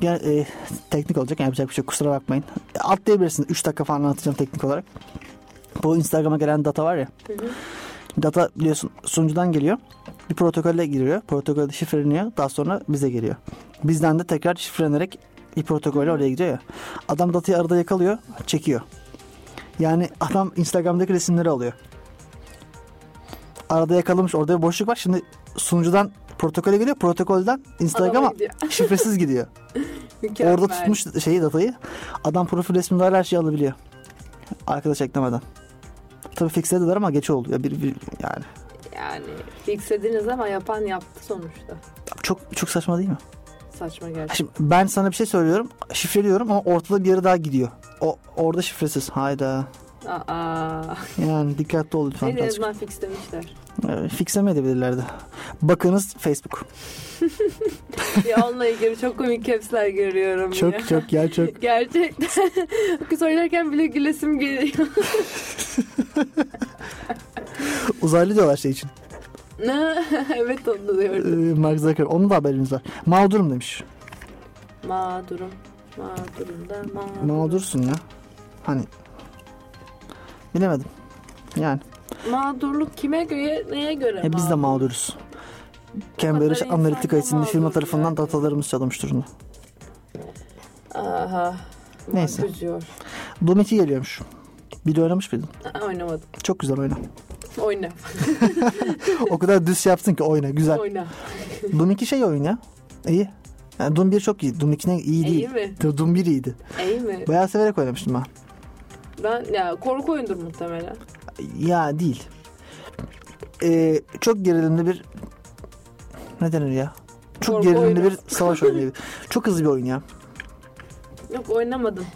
Yani, e, teknik olacak yani yapacak bir şey kusura bakmayın. E, Atlayabilirsiniz 3 dakika falan anlatacağım teknik olarak. Bu Instagram'a gelen data var ya. Hı hı. Data biliyorsun sunucudan geliyor. Bir protokolle giriyor. Protokolde şifreleniyor. Daha sonra bize geliyor. Bizden de tekrar şifrelenerek bir protokolle oraya gidiyor ya. Adam datayı arada yakalıyor. Çekiyor. Yani adam Instagram'daki resimleri alıyor. Arada yakalamış. Orada bir boşluk var. Şimdi sunucudan protokole geliyor. Protokolden Instagram'a gidiyor. şifresiz gidiyor. Mükemmel. Orada tutmuş şeyi datayı. Adam profil resminde her şeyi alabiliyor. Arkadaş eklemeden. Tabii fixlediler ama geç oldu. Ya bir, bir yani Yani fixlediniz ama yapan yaptı sonuçta. çok çok saçma değil mi? Saçma gerçekten. Şimdi ben sana bir şey söylüyorum, şifreliyorum ama ortada bir yere daha gidiyor. O orada şifresiz. Hayda. Aa. Yani dikkatli ol lütfen. En azından fixlemişler. Ee, Fixleme edebilirlerdi. Bakınız Facebook. ya onunla ilgili çok komik capsler görüyorum ya. Çok çok ya çok. Gerçekten. Oynarken bile gülesim geliyor. Uzaylı diyorlar şey için. evet onu da Ee, diyorum. Mark Zuckerberg. Onun da haberimiz var. Mağdurum demiş. Mağdurum. Mağdurum da mağdurum. Mağdursun ya. Hani bilemedim. Yani Mağdurluk kime göre, neye göre e, biz de mağdur? mağduruz. Cambridge Analytica isimli firma tarafından yani. datalarımız çalınmış durumda. Aha. Neyse. Üzüyor. Doom 2 geliyormuş. Biri oynamış mıydın? Oynamadım. Çok güzel oyna. Oyna. o kadar düz şey yaptın ki oyna. Güzel. Oyna. Doom 2 şey oyun ya. İyi. Yani Doom 1 çok iyi. Doom 2 ne iyi İyi değil. mi? Doom 1 iyiydi. İyi mi? Bayağı severek oynamıştım ben. Ben ya korku oyundur muhtemelen. Ya değil. Ee, çok gerilimli bir ne denir ya? Çok Korku gerilimli oyunu. bir savaş oyunu. gibi. çok hızlı bir oyun ya. Yok oynamadım.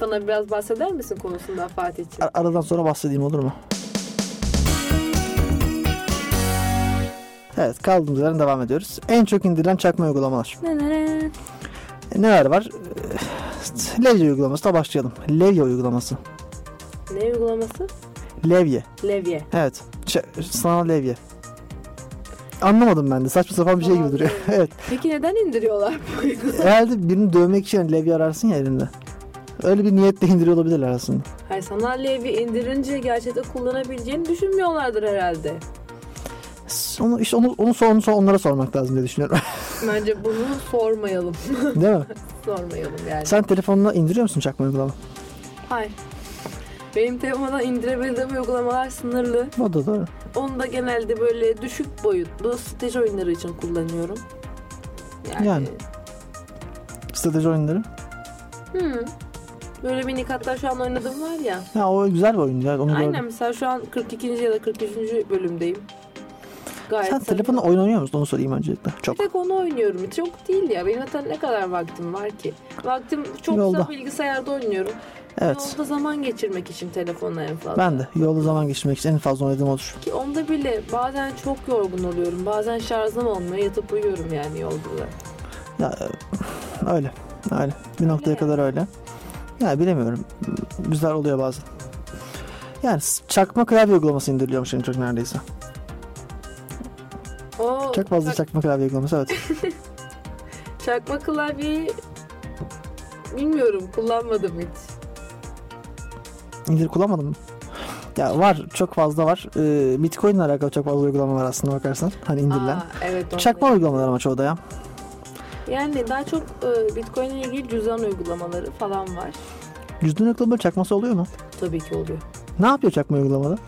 Bana biraz bahseder misin konusundan Fatih'ciğim? Ar- aradan sonra bahsedeyim olur mu? Evet kaldığımız yerden devam ediyoruz. En çok indirilen çakma uygulamalar. Neler var? Ee, Levye uygulaması da başlayalım. Levye uygulaması. Ne uygulaması? Levye. Levye. Evet. Ç- sanal levye. Anlamadım ben de. Saçma sapan bir şey gibi duruyor. evet. Peki neden indiriyorlar bu uygulamayı? Herhalde birini dövmek için hani levye ararsın ya elinde. Öyle bir niyetle indiriyor olabilirler aslında. Hayır sanal levye indirince gerçekten kullanabileceğini düşünmüyorlardır herhalde. Onu işte onu onu, onu sor- onlara sormak lazım diye düşünüyorum. Bence bunu sormayalım. Değil mi? sormayalım yani. Sen telefonuna indiriyor musun çakma uygulama? Hayır. Benim telefondan indirebildiğim uygulamalar sınırlı. O da doğru. Onu da genelde böyle düşük boyutlu strateji oyunları için kullanıyorum. Yani. Yani. Strateji oyunları. Hı. Böyle minik hatta şu an oynadığım var ya. Ya o güzel bir oyun ya. Onu Aynen gördüm. mesela şu an 42. ya da 43. bölümdeyim. Gayet Sen telefonla oyun oynuyor musun? Onu sorayım öncelikle. Çok. Bir tek onu oynuyorum. Çok değil ya. Benim zaten ne kadar vaktim var ki? Vaktim çoksa Yolda. bilgisayarda oynuyorum. Evet. Yolda zaman geçirmek için telefonla en fazla. Ben de yolda zaman geçirmek için en fazla oynadığım odur. Ki onda bile bazen çok yorgun oluyorum. Bazen şarjım olmuyor. Yatıp uyuyorum yani yolda da. Ya öyle. Öyle. Bir noktaya Öyle. kadar öyle. Ya bilemiyorum. Güzel oluyor bazen. Yani çakma klavye uygulaması indiriliyormuş en çok neredeyse. O Çok fazla çak- çakma klavye uygulaması evet. çakma klavyeyi bilmiyorum. Kullanmadım hiç. İndir kullanmadın mı? Ya var çok fazla var. Ee, Bitcoin ile alakalı çok fazla uygulama var aslında bakarsan. Hani indirilen. Aa, evet. Çakma uygulamalar ama çoğu da ya. Yani daha çok e, Bitcoin ile ilgili cüzdan uygulamaları falan var. Cüzdan uygulama çakması oluyor mu? Tabii ki oluyor. Ne yapıyor çakma uygulamada?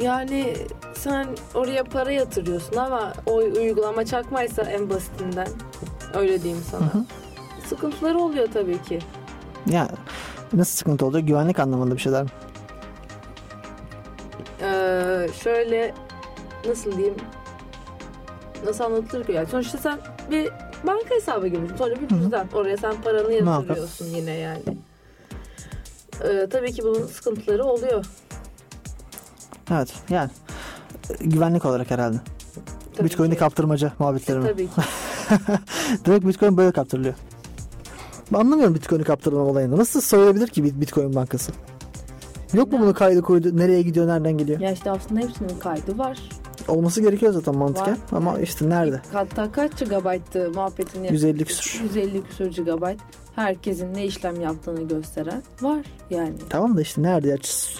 Yani sen oraya para yatırıyorsun ama o uygulama çakmaysa en basitinden öyle diyeyim sana. Hı hı. Sıkıntıları oluyor tabii ki. Ya nasıl sıkıntı oluyor? Güvenlik anlamında bir şeyler mi? Ee, şöyle nasıl diyeyim nasıl anlatılır ki yani sonuçta sen bir banka hesabı gibi sonra bir cüzdan oraya sen paranı yatırıyorsun yine yani. Ee, tabii ki bunun sıkıntıları oluyor. Evet yani güvenlik olarak herhalde. Tabii Bitcoin'i ki. kaptırmaca muhabbetleri mi? Tabii ki. Demek Bitcoin böyle kaptırılıyor. Ben anlamıyorum Bitcoin'i kaptırma olayını. Nasıl söyleyebilir ki Bit- Bitcoin bankası? Yok mu bunun kaydı koydu? Nereye gidiyor? Nereden geliyor? Ya işte aslında hepsinin kaydı var. Olması gerekiyor zaten mantıken. Var. Ama işte nerede? Hatta kaç gigabayttı muhabbetini 150 küsür. 150 küsur gigabayt herkesin ne işlem yaptığını gösteren var yani. Tamam da işte nerede ya?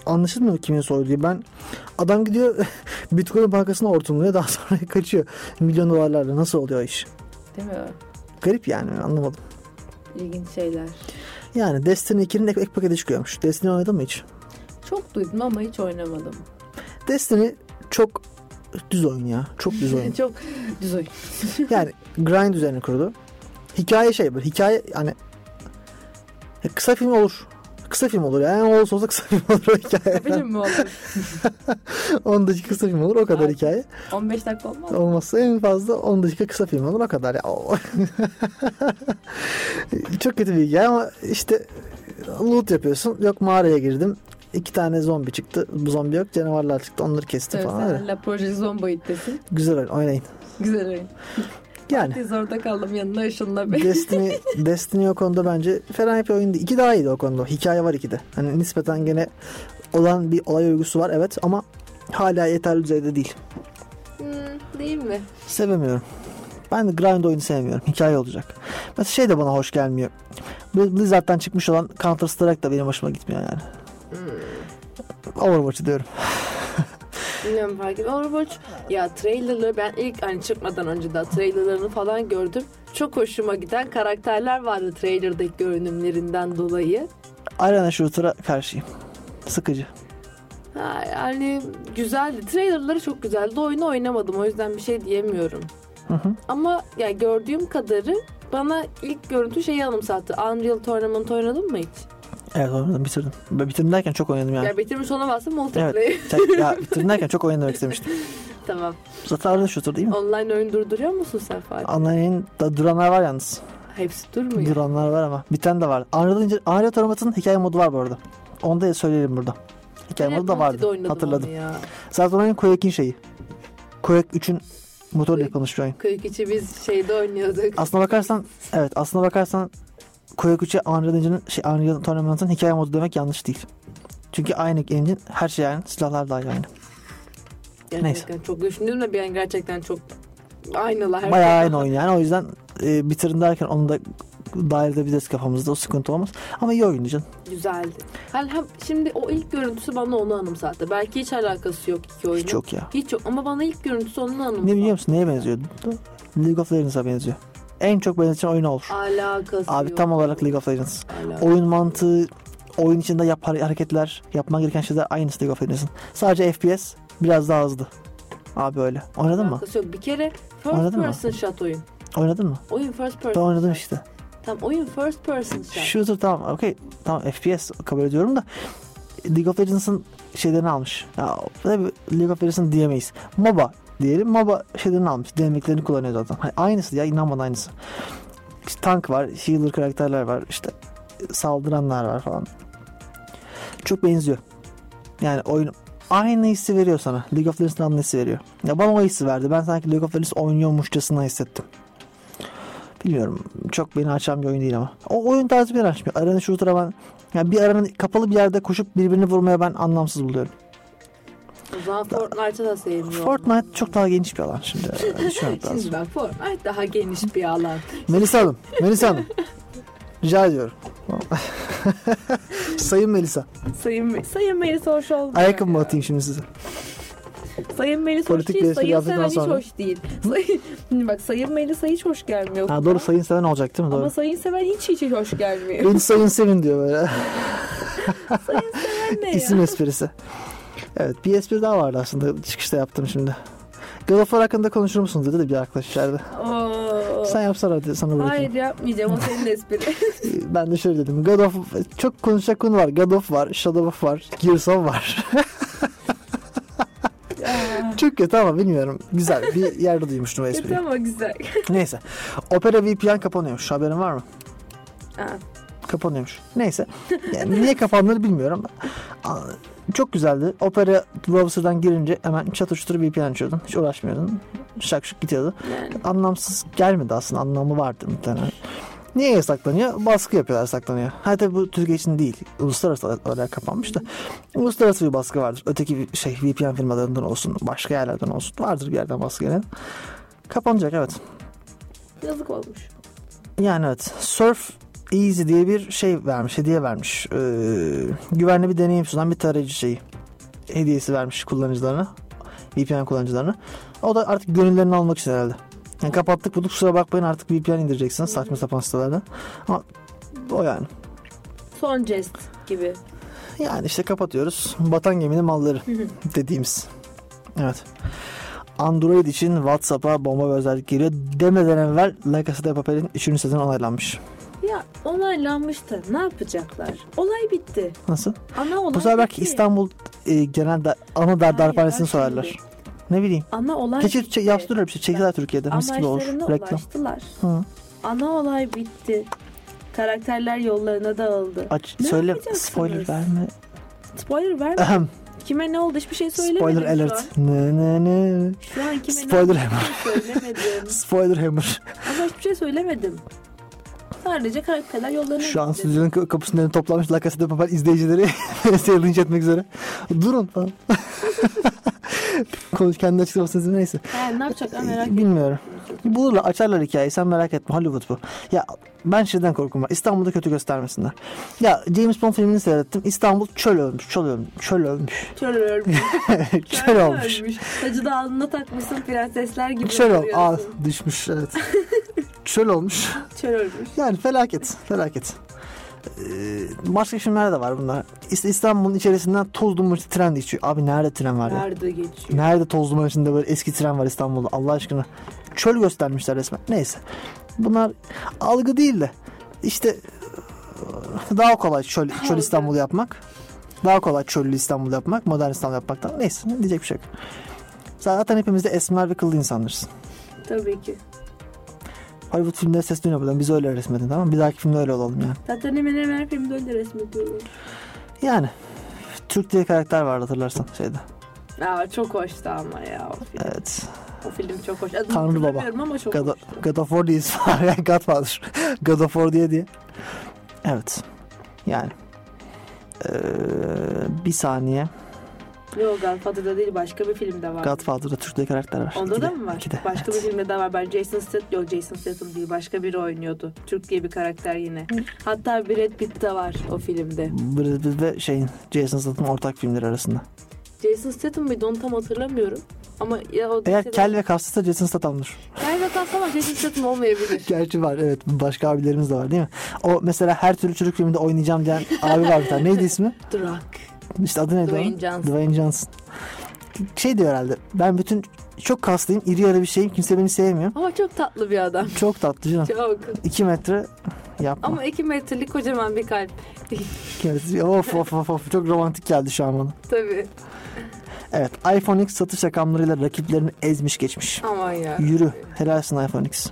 Anlaşılmıyor kimin soyduğu. Ben adam gidiyor Bitcoin bankasına hortumluyor daha sonra kaçıyor. Milyon dolarlarla nasıl oluyor iş? Değil mi? Garip yani anlamadım. İlginç şeyler. Yani Destiny 2'nin ek, ek paketi çıkıyormuş. Destiny oynadın mı hiç? Çok duydum ama hiç oynamadım. Destiny çok düz oyun ya. Çok düz oyun. Çok düz oyun. yani grind üzerine kurulu. Hikaye şey böyle hikaye hani ya kısa film olur. Kısa film olur yani olursa olsa kısa film olur o hikaye. Bilim mi olur? 10 dakika kısa film olur o kadar Ay. hikaye. 15 dakika olmaz mı? Olmazsa en fazla 10 dakika kısa film olur o kadar ya. Çok kötü bir hikaye ama işte loot yapıyorsun. Yok mağaraya girdim. İki tane zombi çıktı. Bu zombi yok. Canavarlar çıktı. Onları kestim Evet, falan. Öyle. La Proje Zomboid'desin. Güzel oyun. Oynayın. Güzel oyun. Yani. Biz orada kaldım yanına ışınla beni. Destiny, Destiny o konuda bence fena bir oyun değil. İki daha iyiydi o konuda. Hikaye var ikide. Hani nispeten gene olan bir olay örgüsü var evet ama hala yeterli düzeyde değil. Hmm, değil mi? Sevemiyorum. Ben de grind oyunu sevmiyorum. Hikaye olacak. Mesela şey de bana hoş gelmiyor. Bl- Blizzard'dan çıkmış olan Counter Strike da benim hoşuma gitmiyor yani. Hmm. Overwatch diyorum. Bilmiyorum fark ettim. Overwatch ya trailerları ben ilk hani çıkmadan önce de trailerlarını falan gördüm. Çok hoşuma giden karakterler vardı trailerdaki görünümlerinden dolayı. Arena Shooter'a karşıyım. Sıkıcı. Ha, yani güzeldi. Trailerları çok güzeldi. Oyunu oynamadım o yüzden bir şey diyemiyorum. Hı hı. Ama ya gördüğüm kadarı bana ilk görüntü şeyi anımsattı. Unreal Tournament oynadın mı hiç? Evet oynadım bitirdim. Bitirdim derken çok oynadım yani. Ya bitirmiş olamazsın multiplayer. Tek- ya bitirdim derken çok oynamak istemiştim. tamam. Zaten Arena Shooter değil mi? Online oyun durduruyor musun sen Fatih? Online'in da duranlar var yalnız. Hepsi durmuyor. Duranlar var ama. Bir tane de var. Unreal, Unreal Automat'ın hikaye modu var bu arada. Onu da söyleyelim burada. Hikaye modu da vardı. Hatırladım. Ya. Zaten oyun Quake'in şeyi. Quake 3'ün motorla yapılmış bir oyun. Kıyık içi biz şeyde oynuyorduk. Aslına bakarsan evet aslına bakarsan 3'e Unreal Engine'in şey, Unreal Tournament'ın hikaye modu demek yanlış değil. Çünkü aynı engine her şey aynı. Silahlar da aynı. Gerçekten çok düşündüm de bir an gerçekten çok aynılar. Her Bayağı aynı oyun yani. O yüzden e, bitirin derken onu da dahil edebiliriz kafamızda. O sıkıntı olmaz. Ama iyi oyundu canım. Güzeldi. Hem, hem şimdi o ilk görüntüsü bana onu anımsattı. Belki hiç alakası yok iki oyunun. Hiç yok ya. Hiç yok ama bana ilk görüntüsü onu anımsattı. Ne biliyor musun? Neye benziyordu? League of Legends'a benziyor. En çok benzeten oyun olur. Alakası Abi yok. tam olarak League of Legends. Alakası. Oyun mantığı, oyun içinde yap hareketler, yapman gereken şeyler aynısı League of Legends'ın. Sadece FPS biraz daha hızlı. Abi öyle. Oynadın mı? Alakası yok. Bir kere first Oynadın mı? person shot oyun. Oynadın mı? Oyun first person Ben oynadım shot. işte. Tamam oyun first person shot. Shooter tamam okey. Tamam FPS kabul ediyorum da League of Legends'ın şeylerini almış. Ya League of Legends'ın diyemeyiz. MOBA diyelim. MOBA şeylerini almış. Dinamiklerini kullanıyor zaten. Hani aynısı ya inan bana aynısı. İşte tank var. Healer karakterler var. işte saldıranlar var falan. Çok benziyor. Yani oyun aynı hissi veriyor sana. League of Legends'ın aynı hissi veriyor. Ya bana o hissi verdi. Ben sanki League of Legends oynuyormuşçasına hissettim. Bilmiyorum. Çok beni açan bir oyun değil ama. O oyun tarzı beni açmıyor. Arena shooter'a ben yani bir aranın kapalı bir yerde koşup birbirini vurmaya ben anlamsız buluyorum. O zaman Fortnite'ı da sevmiyorum. Fortnite çok daha geniş bir alan şimdi. Şimdi ben Fortnite daha geniş bir alan. Melisa Hanım. Melisa Hanım. Rica ediyorum. Sayın Melisa. Sayın, Sayın Melisa hoş oldu. Ayakkabı mı atayım şimdi size? Sayın Melisa hoş Politik bir değil. Sayın Seven hiç sonra. hoş değil. Bak Sayın Melisa hiç hoş gelmiyor. Ha, doğru sayın seven olacak değil mi? Ama Doğru. Sayın Seven hiç hiç hoş gelmiyor. Beni sayın sevin diyor böyle. Sayın Seven ne ya? İsim esprisi. Evet bir espri daha vardı aslında çıkışta yaptım şimdi. God of War hakkında konuşur musun dedi de bir arkadaş içeride. Oo. Sen yapsana hadi sana bırakayım. Hayır yapmayacağım o senin espri. Ben de şöyle dedim. God of çok konuşacak konu var. God of var, Shadow of var, Gears of var. Çok kötü ama bilmiyorum. Güzel bir yerde duymuştum o Kötü espriyi. ama güzel. Neyse. Opera VPN kapanıyormuş. Haberin var mı? Aa, Kapanıyormuş. Neyse. Yani niye kapandığını bilmiyorum. Çok güzeldi. Opera browser'dan girince hemen çatır çutur VPN açıyordun. Hiç uğraşmıyordun. Şak şık gidiyordu. yani. Anlamsız gelmedi aslında. Anlamı vardır muhtemelen. Niye yasaklanıyor? Baskı yapıyorlar yasaklanıyor. Ha tabii bu Türkiye için değil. Uluslararası olarak kapanmış da. Uluslararası bir baskı vardır. Öteki bir şey VPN firmalarından olsun. Başka yerlerden olsun. Vardır bir yerden baskı gelen. Kapanacak evet. Yazık olmuş. Yani evet. Surf Easy diye bir şey vermiş. Hediye vermiş. Ee, güvenli bir deneyim sunan bir tarayıcı şeyi. Hediyesi vermiş kullanıcılarına. VPN kullanıcılarına. O da artık gönüllerini almak için herhalde. Yani kapattık bunu kusura bakmayın artık VPN indireceksiniz saçma sapan sitelerden. Ama o yani. Son jest gibi. Yani işte kapatıyoruz. Batan geminin malları dediğimiz. Evet. Android için WhatsApp'a bomba bir özellik geliyor. Demeden evvel La Casa de Papel'in 3. sezonu onaylanmış. Ya onaylanmış da ne yapacaklar? Olay bitti. Nasıl? Ana olay Bu sefer belki bitti. İstanbul e, genel ana dar darphanesini sorarlar. şimdi. Ne bileyim. Ana olay Keşke bitti. yapsınlar bir şey. Çekseler Türkiye'de. Mis gibi olur. Reklam. ulaştılar. Hı. Ana olay bitti. Karakterler yollarına dağıldı. Aç, Ne söyle. Spoiler verme. Spoiler verme. Kime ne oldu hiçbir şey söylemedim Spoiler şu alert. an. Ne ne ne. Şu an kime Spoiler ne oldu şey söylemedim. Spoiler hammer. Ama hiçbir şey söylemedim. Sadece karakterler yollarına Şu an stüdyonun ka- kapısının önüne toplanmış La Casa de Papel izleyicileri linç etmek üzere. Durun falan. Konuş kendi açıklamasını neyse. Ha, ne yapacaklar merak ettim. Bilmiyorum. Bulurlar açarlar hikayeyi sen merak etme Hollywood bu. Ya ben şeyden korkum var İstanbul'da kötü göstermesinler. Ya James Bond filmini seyrettim İstanbul çöl olmuş çöl olmuş çöl olmuş Çöl ölmüş. çöl olmuş. Tacı da alnına takmışsın prensesler gibi Çöl ol duruyorsun. al düşmüş evet. çöl olmuş. Çöl ölmüş. Yani felaket felaket. Ee, başka filmler de var bunlar. İstanbul'un içerisinden toz duman içi tren geçiyor. Abi nerede tren var ya? Nerede geçiyor? Nerede toz duman içinde böyle eski tren var İstanbul'da Allah aşkına. Çöl göstermişler resmen. Neyse. Bunlar algı değil de işte daha kolay çöl, çöl. İstanbul yapmak. Daha kolay çöllü İstanbul yapmak, modern İstanbul yapmaktan. Neyse ne diyecek bir şey yok. Zaten hepimiz de esmer ve kıllı insanlarız. Tabii ki. Hollywood filmleri sesleniyor buradan. Biz öyle resmedin tamam mı? Bir dahaki filmde öyle olalım yani. Zaten hemen hemen her filmde öyle resmediyorlar. Yani Türk diye karakter vardı hatırlarsan şeyde. Aa, çok hoştu ama ya o film. Evet. O film çok hoş. Adını Tanrı Baba. ama çok God, hoştu. God of War diye ismi var. Yani Godfather. God of War diye diye. Evet. Yani. Ee, bir saniye. Yok Godfather'da değil başka bir filmde var. Godfather'da Türk diye karakter var. Onda İkide, da mı var? ikide, Başka evet. bir filmde de var. Ben Jason Statham, yok Jason Statham değil. Başka biri oynuyordu. Türk diye bir karakter yine. Hatta Brad Pitt de var o filmde. Brad Pitt ve şeyin Jason Statham ortak filmleri arasında. Jason Statham mıydı onu tam hatırlamıyorum. Ama ya o Eğer lisede- kel ve kaslısa Jason Statham'dır. Kel ve kas ama Jason Statham olmayabilir. Gerçi var evet başka abilerimiz de var değil mi? O mesela her türlü çocuk filminde oynayacağım diyen abi var bir tane. Neydi ismi? Drak. İşte adı neydi Dwayne? Johnson. Dwayne Johnson. Şey diyor herhalde. Ben bütün çok kaslıyım, iri yarı bir şeyim. Kimse beni sevmiyor. Ama çok tatlı bir adam. Çok tatlı canım. Çok. 2 metre yapma. Ama iki metrelik kocaman bir kalp. Of of of of çok romantik geldi şu an bana. Tabii. Evet iPhone X satış rakamlarıyla rakiplerini ezmiş geçmiş. Aman ya. Yürü helalsin iPhone X.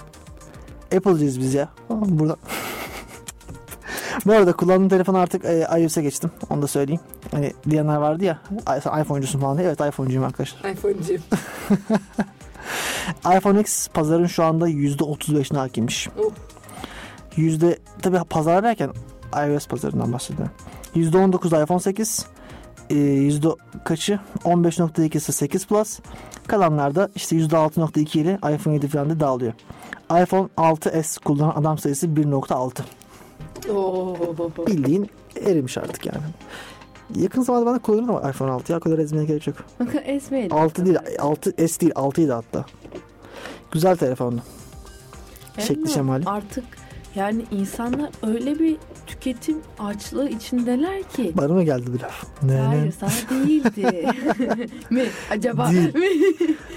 Apple'cıyız biz ya. Burada. Bu arada kullandığım telefonu artık e, iOS'e geçtim. Onu da söyleyeyim. Hani diyenler vardı ya "Sen iPhone'cusun falan diye. Evet iPhone'cuyum arkadaşlar. iPhone'cim. iPhone X pazarın şu anda %35'ine hakimmiş. Uh. Yüzde tabi pazar derken iOS pazarından bahsediyorum. %19 iPhone 8, e, yüzde kaçı 15.2'si 8 Plus. Kalanlar da işte %6.2 ile iPhone 7 falan da dağılıyor. iPhone 6s kullanan adam sayısı 1.6. Oo. Bildiğin erimiş artık yani. Yakın zamanda bana kullanır ama iPhone 6 ya o kadar ezmeye gerek yok. Esmeyelim. 6 değil 6 S değil 6'ydı hatta. Güzel telefondu. Şekli şemali. Artık yani insanlar öyle bir tüketim açlığı içindeler ki. Bana mı geldi bir laf? Ne, Hayır ne? sana değildi. mi? Acaba Değil. mi?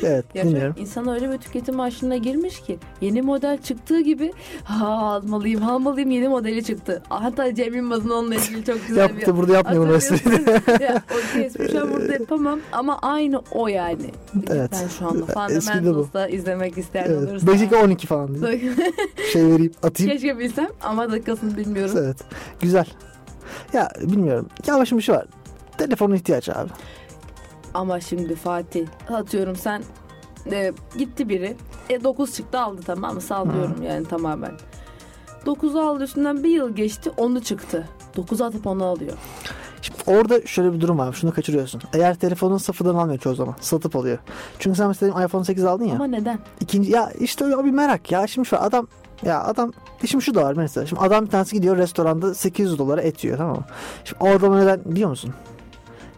Evet Ya dinliyorum. insan öyle bir tüketim aşına girmiş ki yeni model çıktığı gibi ha almalıyım almalıyım yeni modeli çıktı. Hatta Cem Yılmaz'ın onunla ilgili çok güzel bir Yaptı burada yapmıyor bunu espriyi. Ya, o kesmiş ama burada yapamam ama aynı o yani. Evet. Ben şu anda Eski de bu. Fundamentals'da izlemek isteyen Evet. olursa. 5 12 falan değil. Şey vereyim atayım. Keşke bilsem ama dakikasını bilmiyorum. Evet. Güzel. Ya bilmiyorum. Ya başım bir şey var. Telefonun ihtiyaç abi. Ama şimdi Fatih atıyorum sen e, gitti biri e 9 çıktı aldı tamam mı sallıyorum yani tamamen. 9'u aldı üstünden bir yıl geçti onu çıktı. 9 atıp onu alıyor. Şimdi orada şöyle bir durum var. Şunu kaçırıyorsun. Eğer telefonun sıfırdan almıyor çoğu zaman. Satıp alıyor. Çünkü sen mesela iPhone 8 aldın ya. Ama neden? İkinci ya işte o bir merak ya. Şimdi şu adam ya adam şimdi şu da var mesela. Şimdi adam bir tanesi gidiyor restoranda 800 dolara et yiyor tamam mı? Şimdi o adama neden biliyor musun?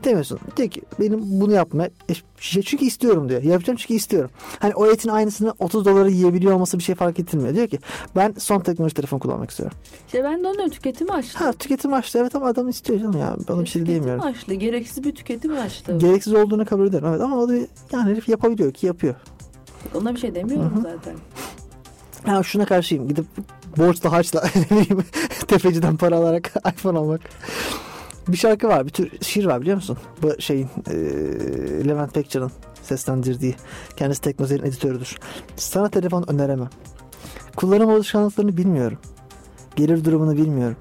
Demiyorsun. Diyor ki benim bunu yapma. E, şey, çünkü istiyorum diyor. Yapacağım çünkü istiyorum. Hani o etin aynısını 30 dolara yiyebiliyor olması bir şey fark ettirmiyor. Diyor ki ben son teknoloji telefon kullanmak istiyorum. İşte ben de onu diyorum, tüketimi açtı. Ha tüketim açtı evet ama adam istiyor canım ya. Ben bir şey diyemiyorum. Tüketim açtı. Gereksiz bir tüketim açtı. Gereksiz olduğunu kabul ederim evet ama o da yani herif yapabiliyor ki yapıyor. Ona bir şey demiyorum zaten. Ya şuna karşıyım gidip borçla harçla tefeciden para alarak iPhone almak. Bir şarkı var bir tür şiir var biliyor musun? Bu şeyin eee, Levent Pekcan'ın seslendirdiği. Kendisi Teknozel'in editörüdür. Sana telefon öneremem. Kullanım alışkanlıklarını bilmiyorum. Gelir durumunu bilmiyorum.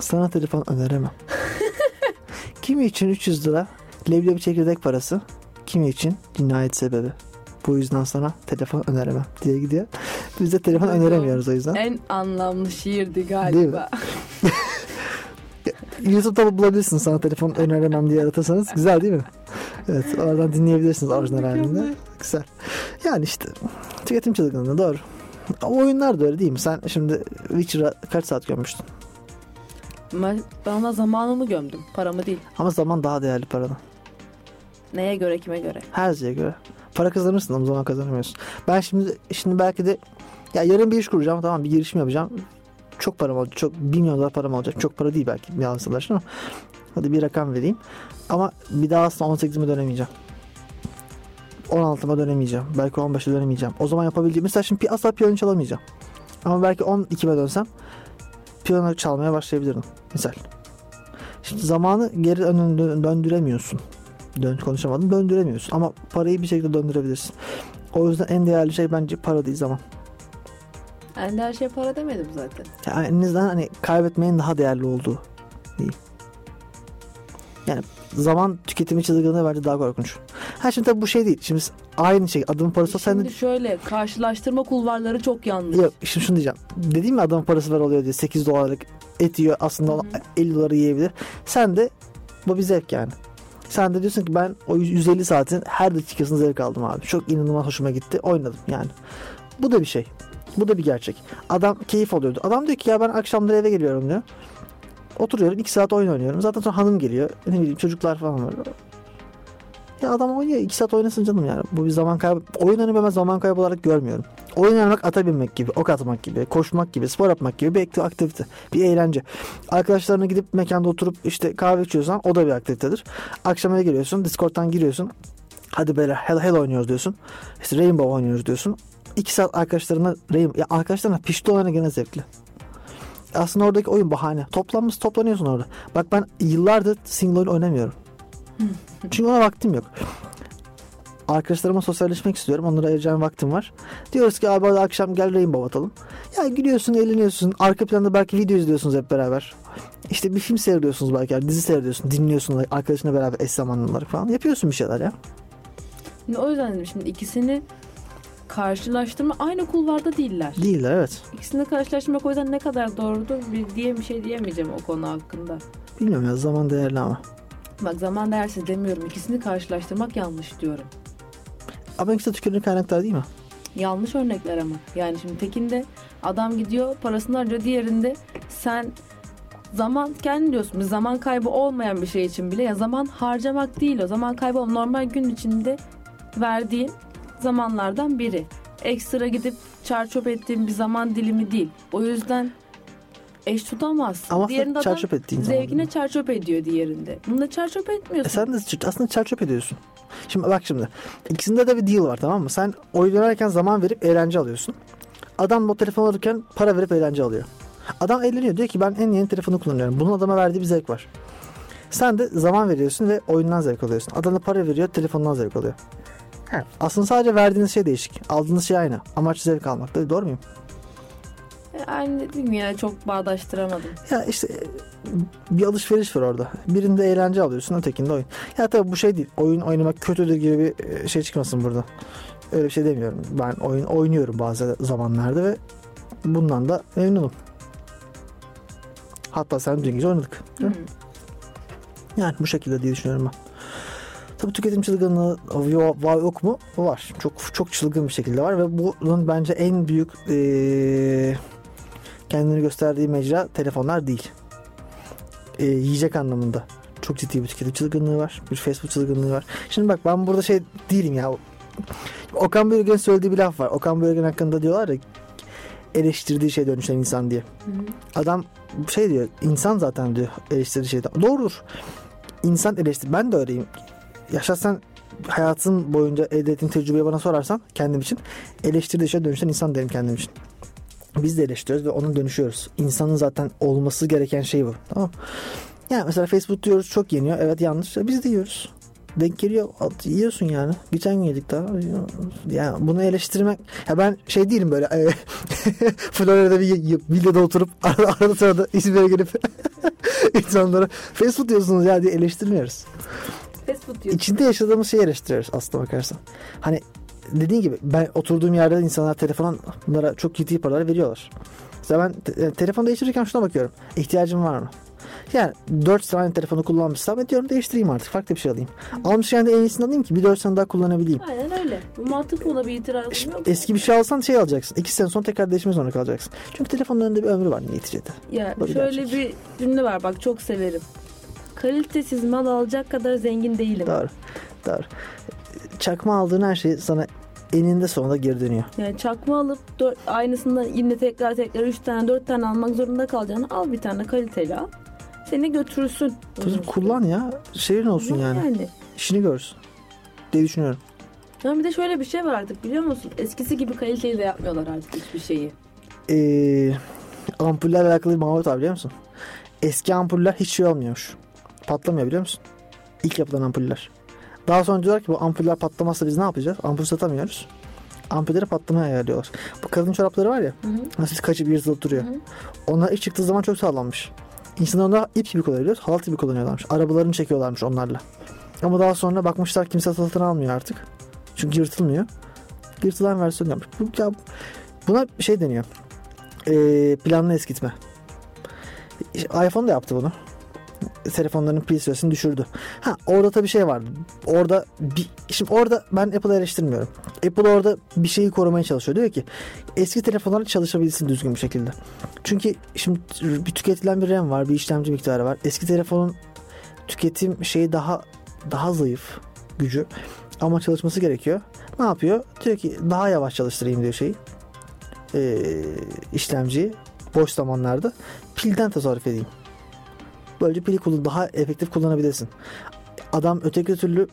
Sana telefon öneremem. kimi için 300 lira leblebi çekirdek parası. Kimi için cinayet sebebi. Bu yüzden sana telefon öneremem diye gidiyor. Biz de telefon öneremiyoruz o yüzden. En anlamlı şiirdi galiba. YouTube'da bulabilirsiniz sana telefon öneremem diye aratırsanız. Güzel değil mi? Evet oradan dinleyebilirsiniz orijinal halinde. Güzel. Yani işte tüketim çılgınlığı doğru. Ama oyunlar da öyle değil mi? Sen şimdi Witcher'a kaç saat gömmüştün? Ben, ben zamanımı gömdüm. Paramı değil. Ama zaman daha değerli paradan. Neye göre kime göre. Her şeye göre. Para kazanırsın ama zaman kazanamıyorsun. Ben şimdi şimdi belki de ya yarın bir iş kuracağım tamam bir girişim yapacağım. Çok param olacak. Çok bin milyon dolar param olacak. Çok para değil belki bir yansılar ama hadi bir rakam vereyim. Ama bir daha aslında 18'ime dönemeyeceğim. 16'ma dönemeyeceğim. Belki 15'e dönemeyeceğim. O zaman yapabildiğim mesela şimdi asla piyano çalamayacağım. Ama belki 12'me dönsem piyano çalmaya başlayabilirdim. Misal. Şimdi zamanı geri dön- dön- döndüremiyorsun. Dön konuşamadım. Döndüremiyorsun. Ama parayı bir şekilde döndürebilirsin. O yüzden en değerli şey bence para değil zaman. Ben de her şey para demedim zaten. Yani en azından hani kaybetmenin daha değerli olduğu değil. Yani zaman tüketimi çılgınlığı bence daha korkunç. Ha şimdi tabii bu şey değil. Şimdi aynı şey adamın parası olsa Şimdi de... şöyle karşılaştırma kulvarları çok yanlış. Yok şimdi şunu diyeceğim. Dediğim mi adamın parası var oluyor diye 8 dolarlık et yiyor aslında ona 50 doları yiyebilir. Sen de bu bir zevk yani. Sen de diyorsun ki ben o 150 saatin her dakikasını zevk aldım abi. Çok inanılmaz hoşuma gitti. Oynadım yani. Bu da bir şey. Bu da bir gerçek. Adam keyif alıyordu. Adam diyor ki ya ben akşamları eve geliyorum diyor. Oturuyorum 2 saat oyun oynuyorum. Zaten sonra hanım geliyor. Ne bileyim çocuklar falan var. Ya adam oynuyor 2 saat oynasın canım yani. Bu bir zaman kaybı. Oyun oynamayı ben zaman kaybı olarak görmüyorum. Oyun oynamak ata binmek gibi, ok atmak gibi, koşmak gibi, spor yapmak gibi bir aktivite. Bir eğlence. Arkadaşlarına gidip mekanda oturup işte kahve içiyorsan o da bir aktivitedir. Akşam eve geliyorsun, Discord'dan giriyorsun. Hadi beyler Hell, Hell oynuyoruz diyorsun. İşte Rainbow oynuyoruz diyorsun. 2 saat arkadaşlarına Rainbow, ya arkadaşlarına pişti oynayan gene zevkli. Aslında oradaki oyun bahane. Toplanmış toplanıyorsun orada. Bak ben yıllardır single oyun oynamıyorum. Çünkü ona vaktim yok. Arkadaşlarıma sosyalleşmek istiyorum. Onlara ayıracağım vaktim var. Diyoruz ki abi hadi akşam gel Rainbow atalım. Ya gülüyorsun, eğleniyorsun. Arka planda belki video izliyorsunuz hep beraber. İşte bir film seyrediyorsunuz belki. yani dizi seyrediyorsun. Dinliyorsun arkadaşına beraber eş zamanlıları falan. Yapıyorsun bir şeyler ya. O yüzden dedim şimdi ikisini karşılaştırma aynı kulvarda değiller. Değiller evet. İkisini karşılaştırmak o yüzden ne kadar doğrudur bir diye bir şey diyemeyeceğim o konu hakkında. Bilmiyorum ya zaman değerli ama. Bak zaman değersiz demiyorum. İkisini karşılaştırmak yanlış diyorum. Ama ikisi de tüketilen kaynaklar değil mi? Yanlış örnekler ama. Yani şimdi tekinde adam gidiyor parasını harcıyor. Diğerinde sen zaman kendi diyorsun zaman kaybı olmayan bir şey için bile ya zaman harcamak değil o zaman kaybı normal gün içinde verdiğin zamanlardan biri. Ekstra gidip çarçöp ettiğin bir zaman dilimi değil. O yüzden eş tutamazsın. Ama Diğerinde çarçöp ettiğin zaman. zevkine çarçöp ediyor diğerinde. Bunda çarçöp E etmiyorsun. sen de aslında çarçöp ediyorsun. Şimdi bak şimdi. İkisinde de bir deal var tamam mı? Sen oynarken zaman verip eğlence alıyorsun. Adam o telefon alırken para verip eğlence alıyor. Adam eğleniyor. Diyor ki ben en yeni telefonu kullanıyorum. Bunun adama verdiği bir zevk var. Sen de zaman veriyorsun ve oyundan zevk alıyorsun. Adam da para veriyor, telefondan zevk alıyor. Evet. Aslında sadece verdiğiniz şey değişik. Aldığınız şey aynı. Amaç zevk almak. Değil, doğru muyum? Yani dedim ya çok bağdaştıramadım. Ya işte e, bir alışveriş var orada. Birinde eğlence alıyorsun, ötekinde oyun. Ya tabii bu şey değil. Oyun oynamak kötüdür gibi bir e, şey çıkmasın burada. Öyle bir şey demiyorum. Ben oyun oynuyorum bazı zamanlarda ve bundan da memnunum. Hatta sen dün gece oynadık. Hı. Yani bu şekilde diye düşünüyorum ben. Tabii tüketim çılgınlığı var yok mu? Var. Çok çok çılgın bir şekilde var ve bunun bence en büyük eee, kendini gösterdiği mecra telefonlar değil. Eee, yiyecek anlamında. Çok ciddi bir tüketim çılgınlığı var. Bir Facebook çılgınlığı var. Şimdi bak ben burada şey değilim ya. Okan Bölge'nin söylediği bir laf var. Okan Bölgen hakkında diyorlar ya eleştirdiği şey dönüşen insan diye. Hı. Adam şey diyor insan zaten diyor eleştirdiği şeyden. Doğrudur. İnsan eleştir. Ben de öyleyim. Yaşarsan hayatın boyunca elde ettiğin tecrübeyi bana sorarsan kendim için eleştirdiği şey dönüşen insan derim kendim için. Biz de eleştiriyoruz ve onun dönüşüyoruz. İnsanın zaten olması gereken şey bu. Tamam? Yani mesela Facebook diyoruz çok yeniyor. Evet yanlış. Biz de yiyoruz. Denk geliyor. Yiyorsun yani. Geçen gün yedik daha. Yani bunu eleştirmek. Ya ben şey değilim böyle. e, Florya'da bir villada oturup arada, arada sırada İzmir'e gelip insanlara Facebook diyorsunuz ya diye eleştirmiyoruz. Fast food diyorsun. İçinde yaşadığımız şeyi eleştiriyoruz aslına bakarsan. Hani dediğin gibi ben oturduğum yerde insanlar telefonlara çok ciddi paralar veriyorlar. Mesela ben te- e, telefon değiştirirken şuna bakıyorum. İhtiyacım var mı? Yani 4 tane telefonu kullanmışsam e diyorum değiştireyim artık farklı bir şey alayım. Almışken de en iyisini alayım ki bir 4 sene daha kullanabileyim. Aynen öyle. Bu mantıklı ona bir itirazım Şimdi yok. Eski bir şey alsan şey alacaksın. 2 sene sonra tekrar değişmek zorunda kalacaksın. Çünkü telefonun önünde bir ömrü var neticede. Ya bir şöyle gerçek. bir cümle var bak çok severim. Kalitesiz mal alacak kadar zengin değilim. Doğru. Doğru. Çakma aldığın her şey sana eninde sonunda geri dönüyor. Yani çakma alıp dört, aynısından yine tekrar tekrar 3 tane 4 tane almak zorunda kalacağını al bir tane kaliteli al. Seni götürürsün. Tabii kullan ya. Şeyin olsun yani. Yani. İşini görsün. diye düşünüyorum. Ya bir de şöyle bir şey var artık biliyor musun? Eskisi gibi kaliteli de yapmıyorlar artık hiçbir şeyi. Ee, ampullerle alakalı bir muhabbet var biliyor musun? Eski ampuller hiç şey olmuyormuş. Patlamıyor biliyor musun? İlk yapılan ampuller. Daha sonra diyorlar ki bu ampuller patlamazsa biz ne yapacağız? Ampul satamıyoruz. Ampulleri patlamaya ayarlıyorlar. Bu kadın çorapları var ya Hı hı. nasıl kaçıp yırtılıp duruyor. Hı hı. Onlar ilk çıktığı zaman çok sağlammış. İnsanlar onları ip gibi kullanıyorlar. Halat gibi kullanıyorlarmış. Arabalarını çekiyorlarmış onlarla. Ama daha sonra bakmışlar kimse satın almıyor artık. Çünkü yırtılmıyor. Yırtılan versiyon yapmış. Bu, ya, buna şey deniyor. Ee, planlı eskitme. iPhone da yaptı bunu. Telefonların pil süresini düşürdü. Ha orada tabii şey var. Orada bir, şimdi orada ben Apple'ı eleştirmiyorum. Apple orada bir şeyi korumaya çalışıyor. Diyor ki eski telefonlar çalışabilsin düzgün bir şekilde. Çünkü şimdi bir tüketilen bir RAM var, bir işlemci miktarı var. Eski telefonun tüketim şeyi daha daha zayıf gücü ama çalışması gerekiyor. Ne yapıyor? Diyor ki daha yavaş çalıştırayım diyor şeyi. Ee, işlemciyi boş zamanlarda pilden tasarruf edeyim. Böylece pili kullan daha efektif kullanabilirsin. Adam öteki türlü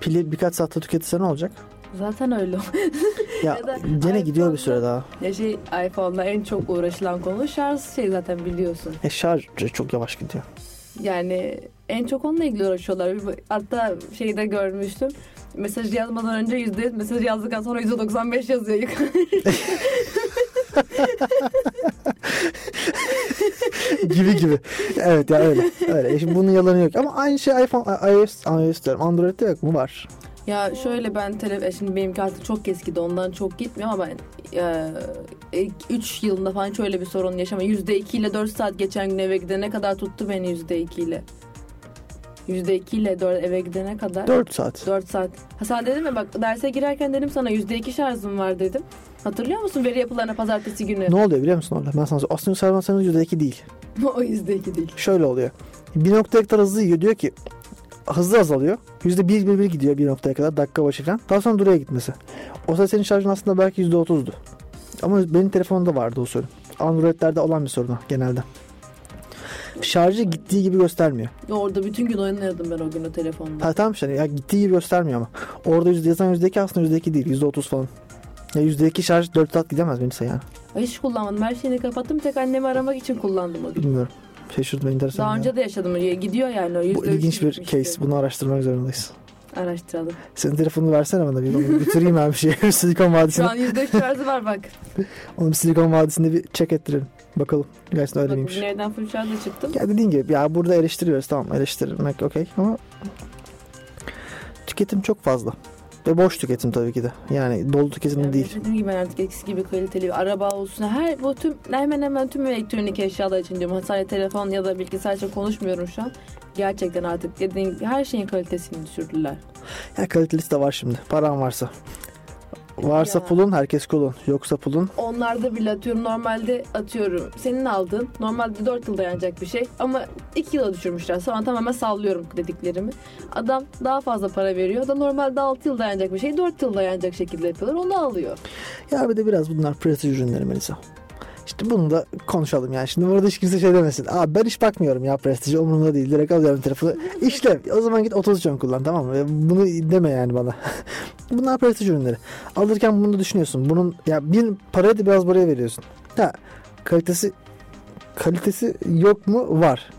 pili birkaç saatte tüketirse ne olacak? Zaten öyle. Ya Ya gene gidiyor bir süre daha. ya şey iPhone'da en çok uğraşılan konu şarj şey zaten biliyorsun. E şarj çok yavaş gidiyor. Yani en çok onunla ilgili uğraşıyorlar. Hatta şeyde görmüştüm. Mesaj yazmadan önce %100 mesaj yazdıktan sonra %95 yazıyor. gibi gibi. Evet ya öyle. Öyle. E Şimdi bunun yalanı yok. Ama aynı şey iPhone, iOS, iOS diyorum. Android'de yok mu? Var. Ya şöyle ben tele şimdi benimki artık çok eskidi ondan çok gitmiyor ama ben e, 3 yılında falan şöyle bir sorun yaşama. %2 ile 4 saat geçen gün eve gidene kadar tuttu beni %2 ile. %2 ile 4 eve gidene kadar. 4 saat. 4 saat. Ha sen dedim ya bak derse girerken dedim sana %2 şarjım var dedim. Hatırlıyor musun veri yapılarına pazartesi günü? Ne oluyor biliyor musun orada? Ben sana söyleyeyim. Aslında servasyonun %2 değil. o yüzdeki değil. Şöyle oluyor. Bir noktaya kadar hızlı yiyor. Diyor ki hızlı azalıyor. Yüzde bir, bir, bir gidiyor bir noktaya kadar dakika başı falan. Daha sonra duruyor gitmesi. O sırada senin şarjın aslında belki yüzde otuzdu. Ama benim telefonumda vardı o sorun. Android'lerde olan bir sorun genelde. Şarjı gittiği gibi göstermiyor. Orada bütün gün oynuyordum ben o gün o telefonda. Ha tamam işte ya gittiği gibi göstermiyor ama. Orada yüzde yazan yüzde iki aslında yüzde iki değil. Yüzde otuz falan. Ya yüzde iki şarj dört saat gidemez benimse yani. Hiç kullanmadım. Her şeyini kapattım. Tek annemi aramak için kullandım o gün. Bilmiyorum. Şaşırdım enteresan. Daha ya. önce de yaşadım. Gidiyor yani o Bu ilginç bir gitmişti. case. Bunu araştırmak zorundayız. Araştıralım. Senin telefonunu versene bana bir. Onu bitireyim ben bir şey. Silikon Vadisi'nde. Şu an yüzde üç şarjı var bak. Onu bir Silikon Vadisi'nde bir check ettirelim. Bakalım. Gerçekten öyle miymiş? evden full şarjla çıktım. Ya dediğin gibi ya burada eleştiriyoruz tamam eleştirmek okey ama tüketim çok fazla. Ve boş tüketim tabii ki de. Yani dolu tüketim Yani değil. Dediğim gibi artık eskisi gibi kaliteli bir araba olsun. Her bu tüm hemen hemen tüm elektronik eşyalar için diyorum. Sadece telefon ya da bilgisayar için konuşmuyorum şu an. Gerçekten artık dediğim gibi her şeyin kalitesini düşürdüler. Ya kalitelisi de var şimdi. Paran varsa. Varsa Ya. pulun herkes kulun. Yoksa pulun Onlarda bile atıyorum normalde atıyorum senin aldığın normalde 4 yıl dayanacak bir şey ama 2 yıla düşürmüşler. Sonra tamamen sallıyorum dediklerimi. Adam daha fazla para veriyor. Da normalde 6 yıl dayanacak bir şey 4 yıl dayanacak şekilde yapıyorlar. Onu alıyor. Ya bir de biraz bunlar prestij ürünleri Melisa. İşte bunu da konuşalım yani. Şimdi burada hiç kimse şey demesin. Abi ben hiç bakmıyorum ya prestiji umurumda değil. Direkt alıyorum telefonu. İşte o zaman git 33 ön kullan tamam mı? Bunu deme yani bana. bunlar prestij ürünleri. Alırken bunu da düşünüyorsun. Bunun ya bir parayı da biraz buraya veriyorsun. Ha kalitesi kalitesi yok mu? Var.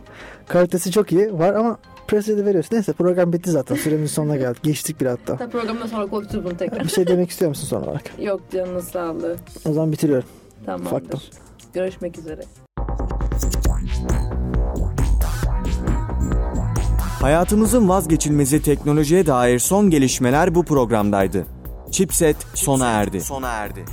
Kalitesi çok iyi var ama prestiji de veriyorsun. Neyse program bitti zaten. Süremizin sonuna geldik. Geçtik bir hatta. Hatta programdan sonra konuşuruz bunu tekrar. Bir şey demek istiyor musun son olarak? Yok canınız sağlığı. O zaman bitiriyorum. Tamamdır. Ufaktan. Görüşmek üzere. Hayatımızın vazgeçilmezi teknolojiye dair son gelişmeler bu programdaydı. Chipset sona erdi. Sona erdi.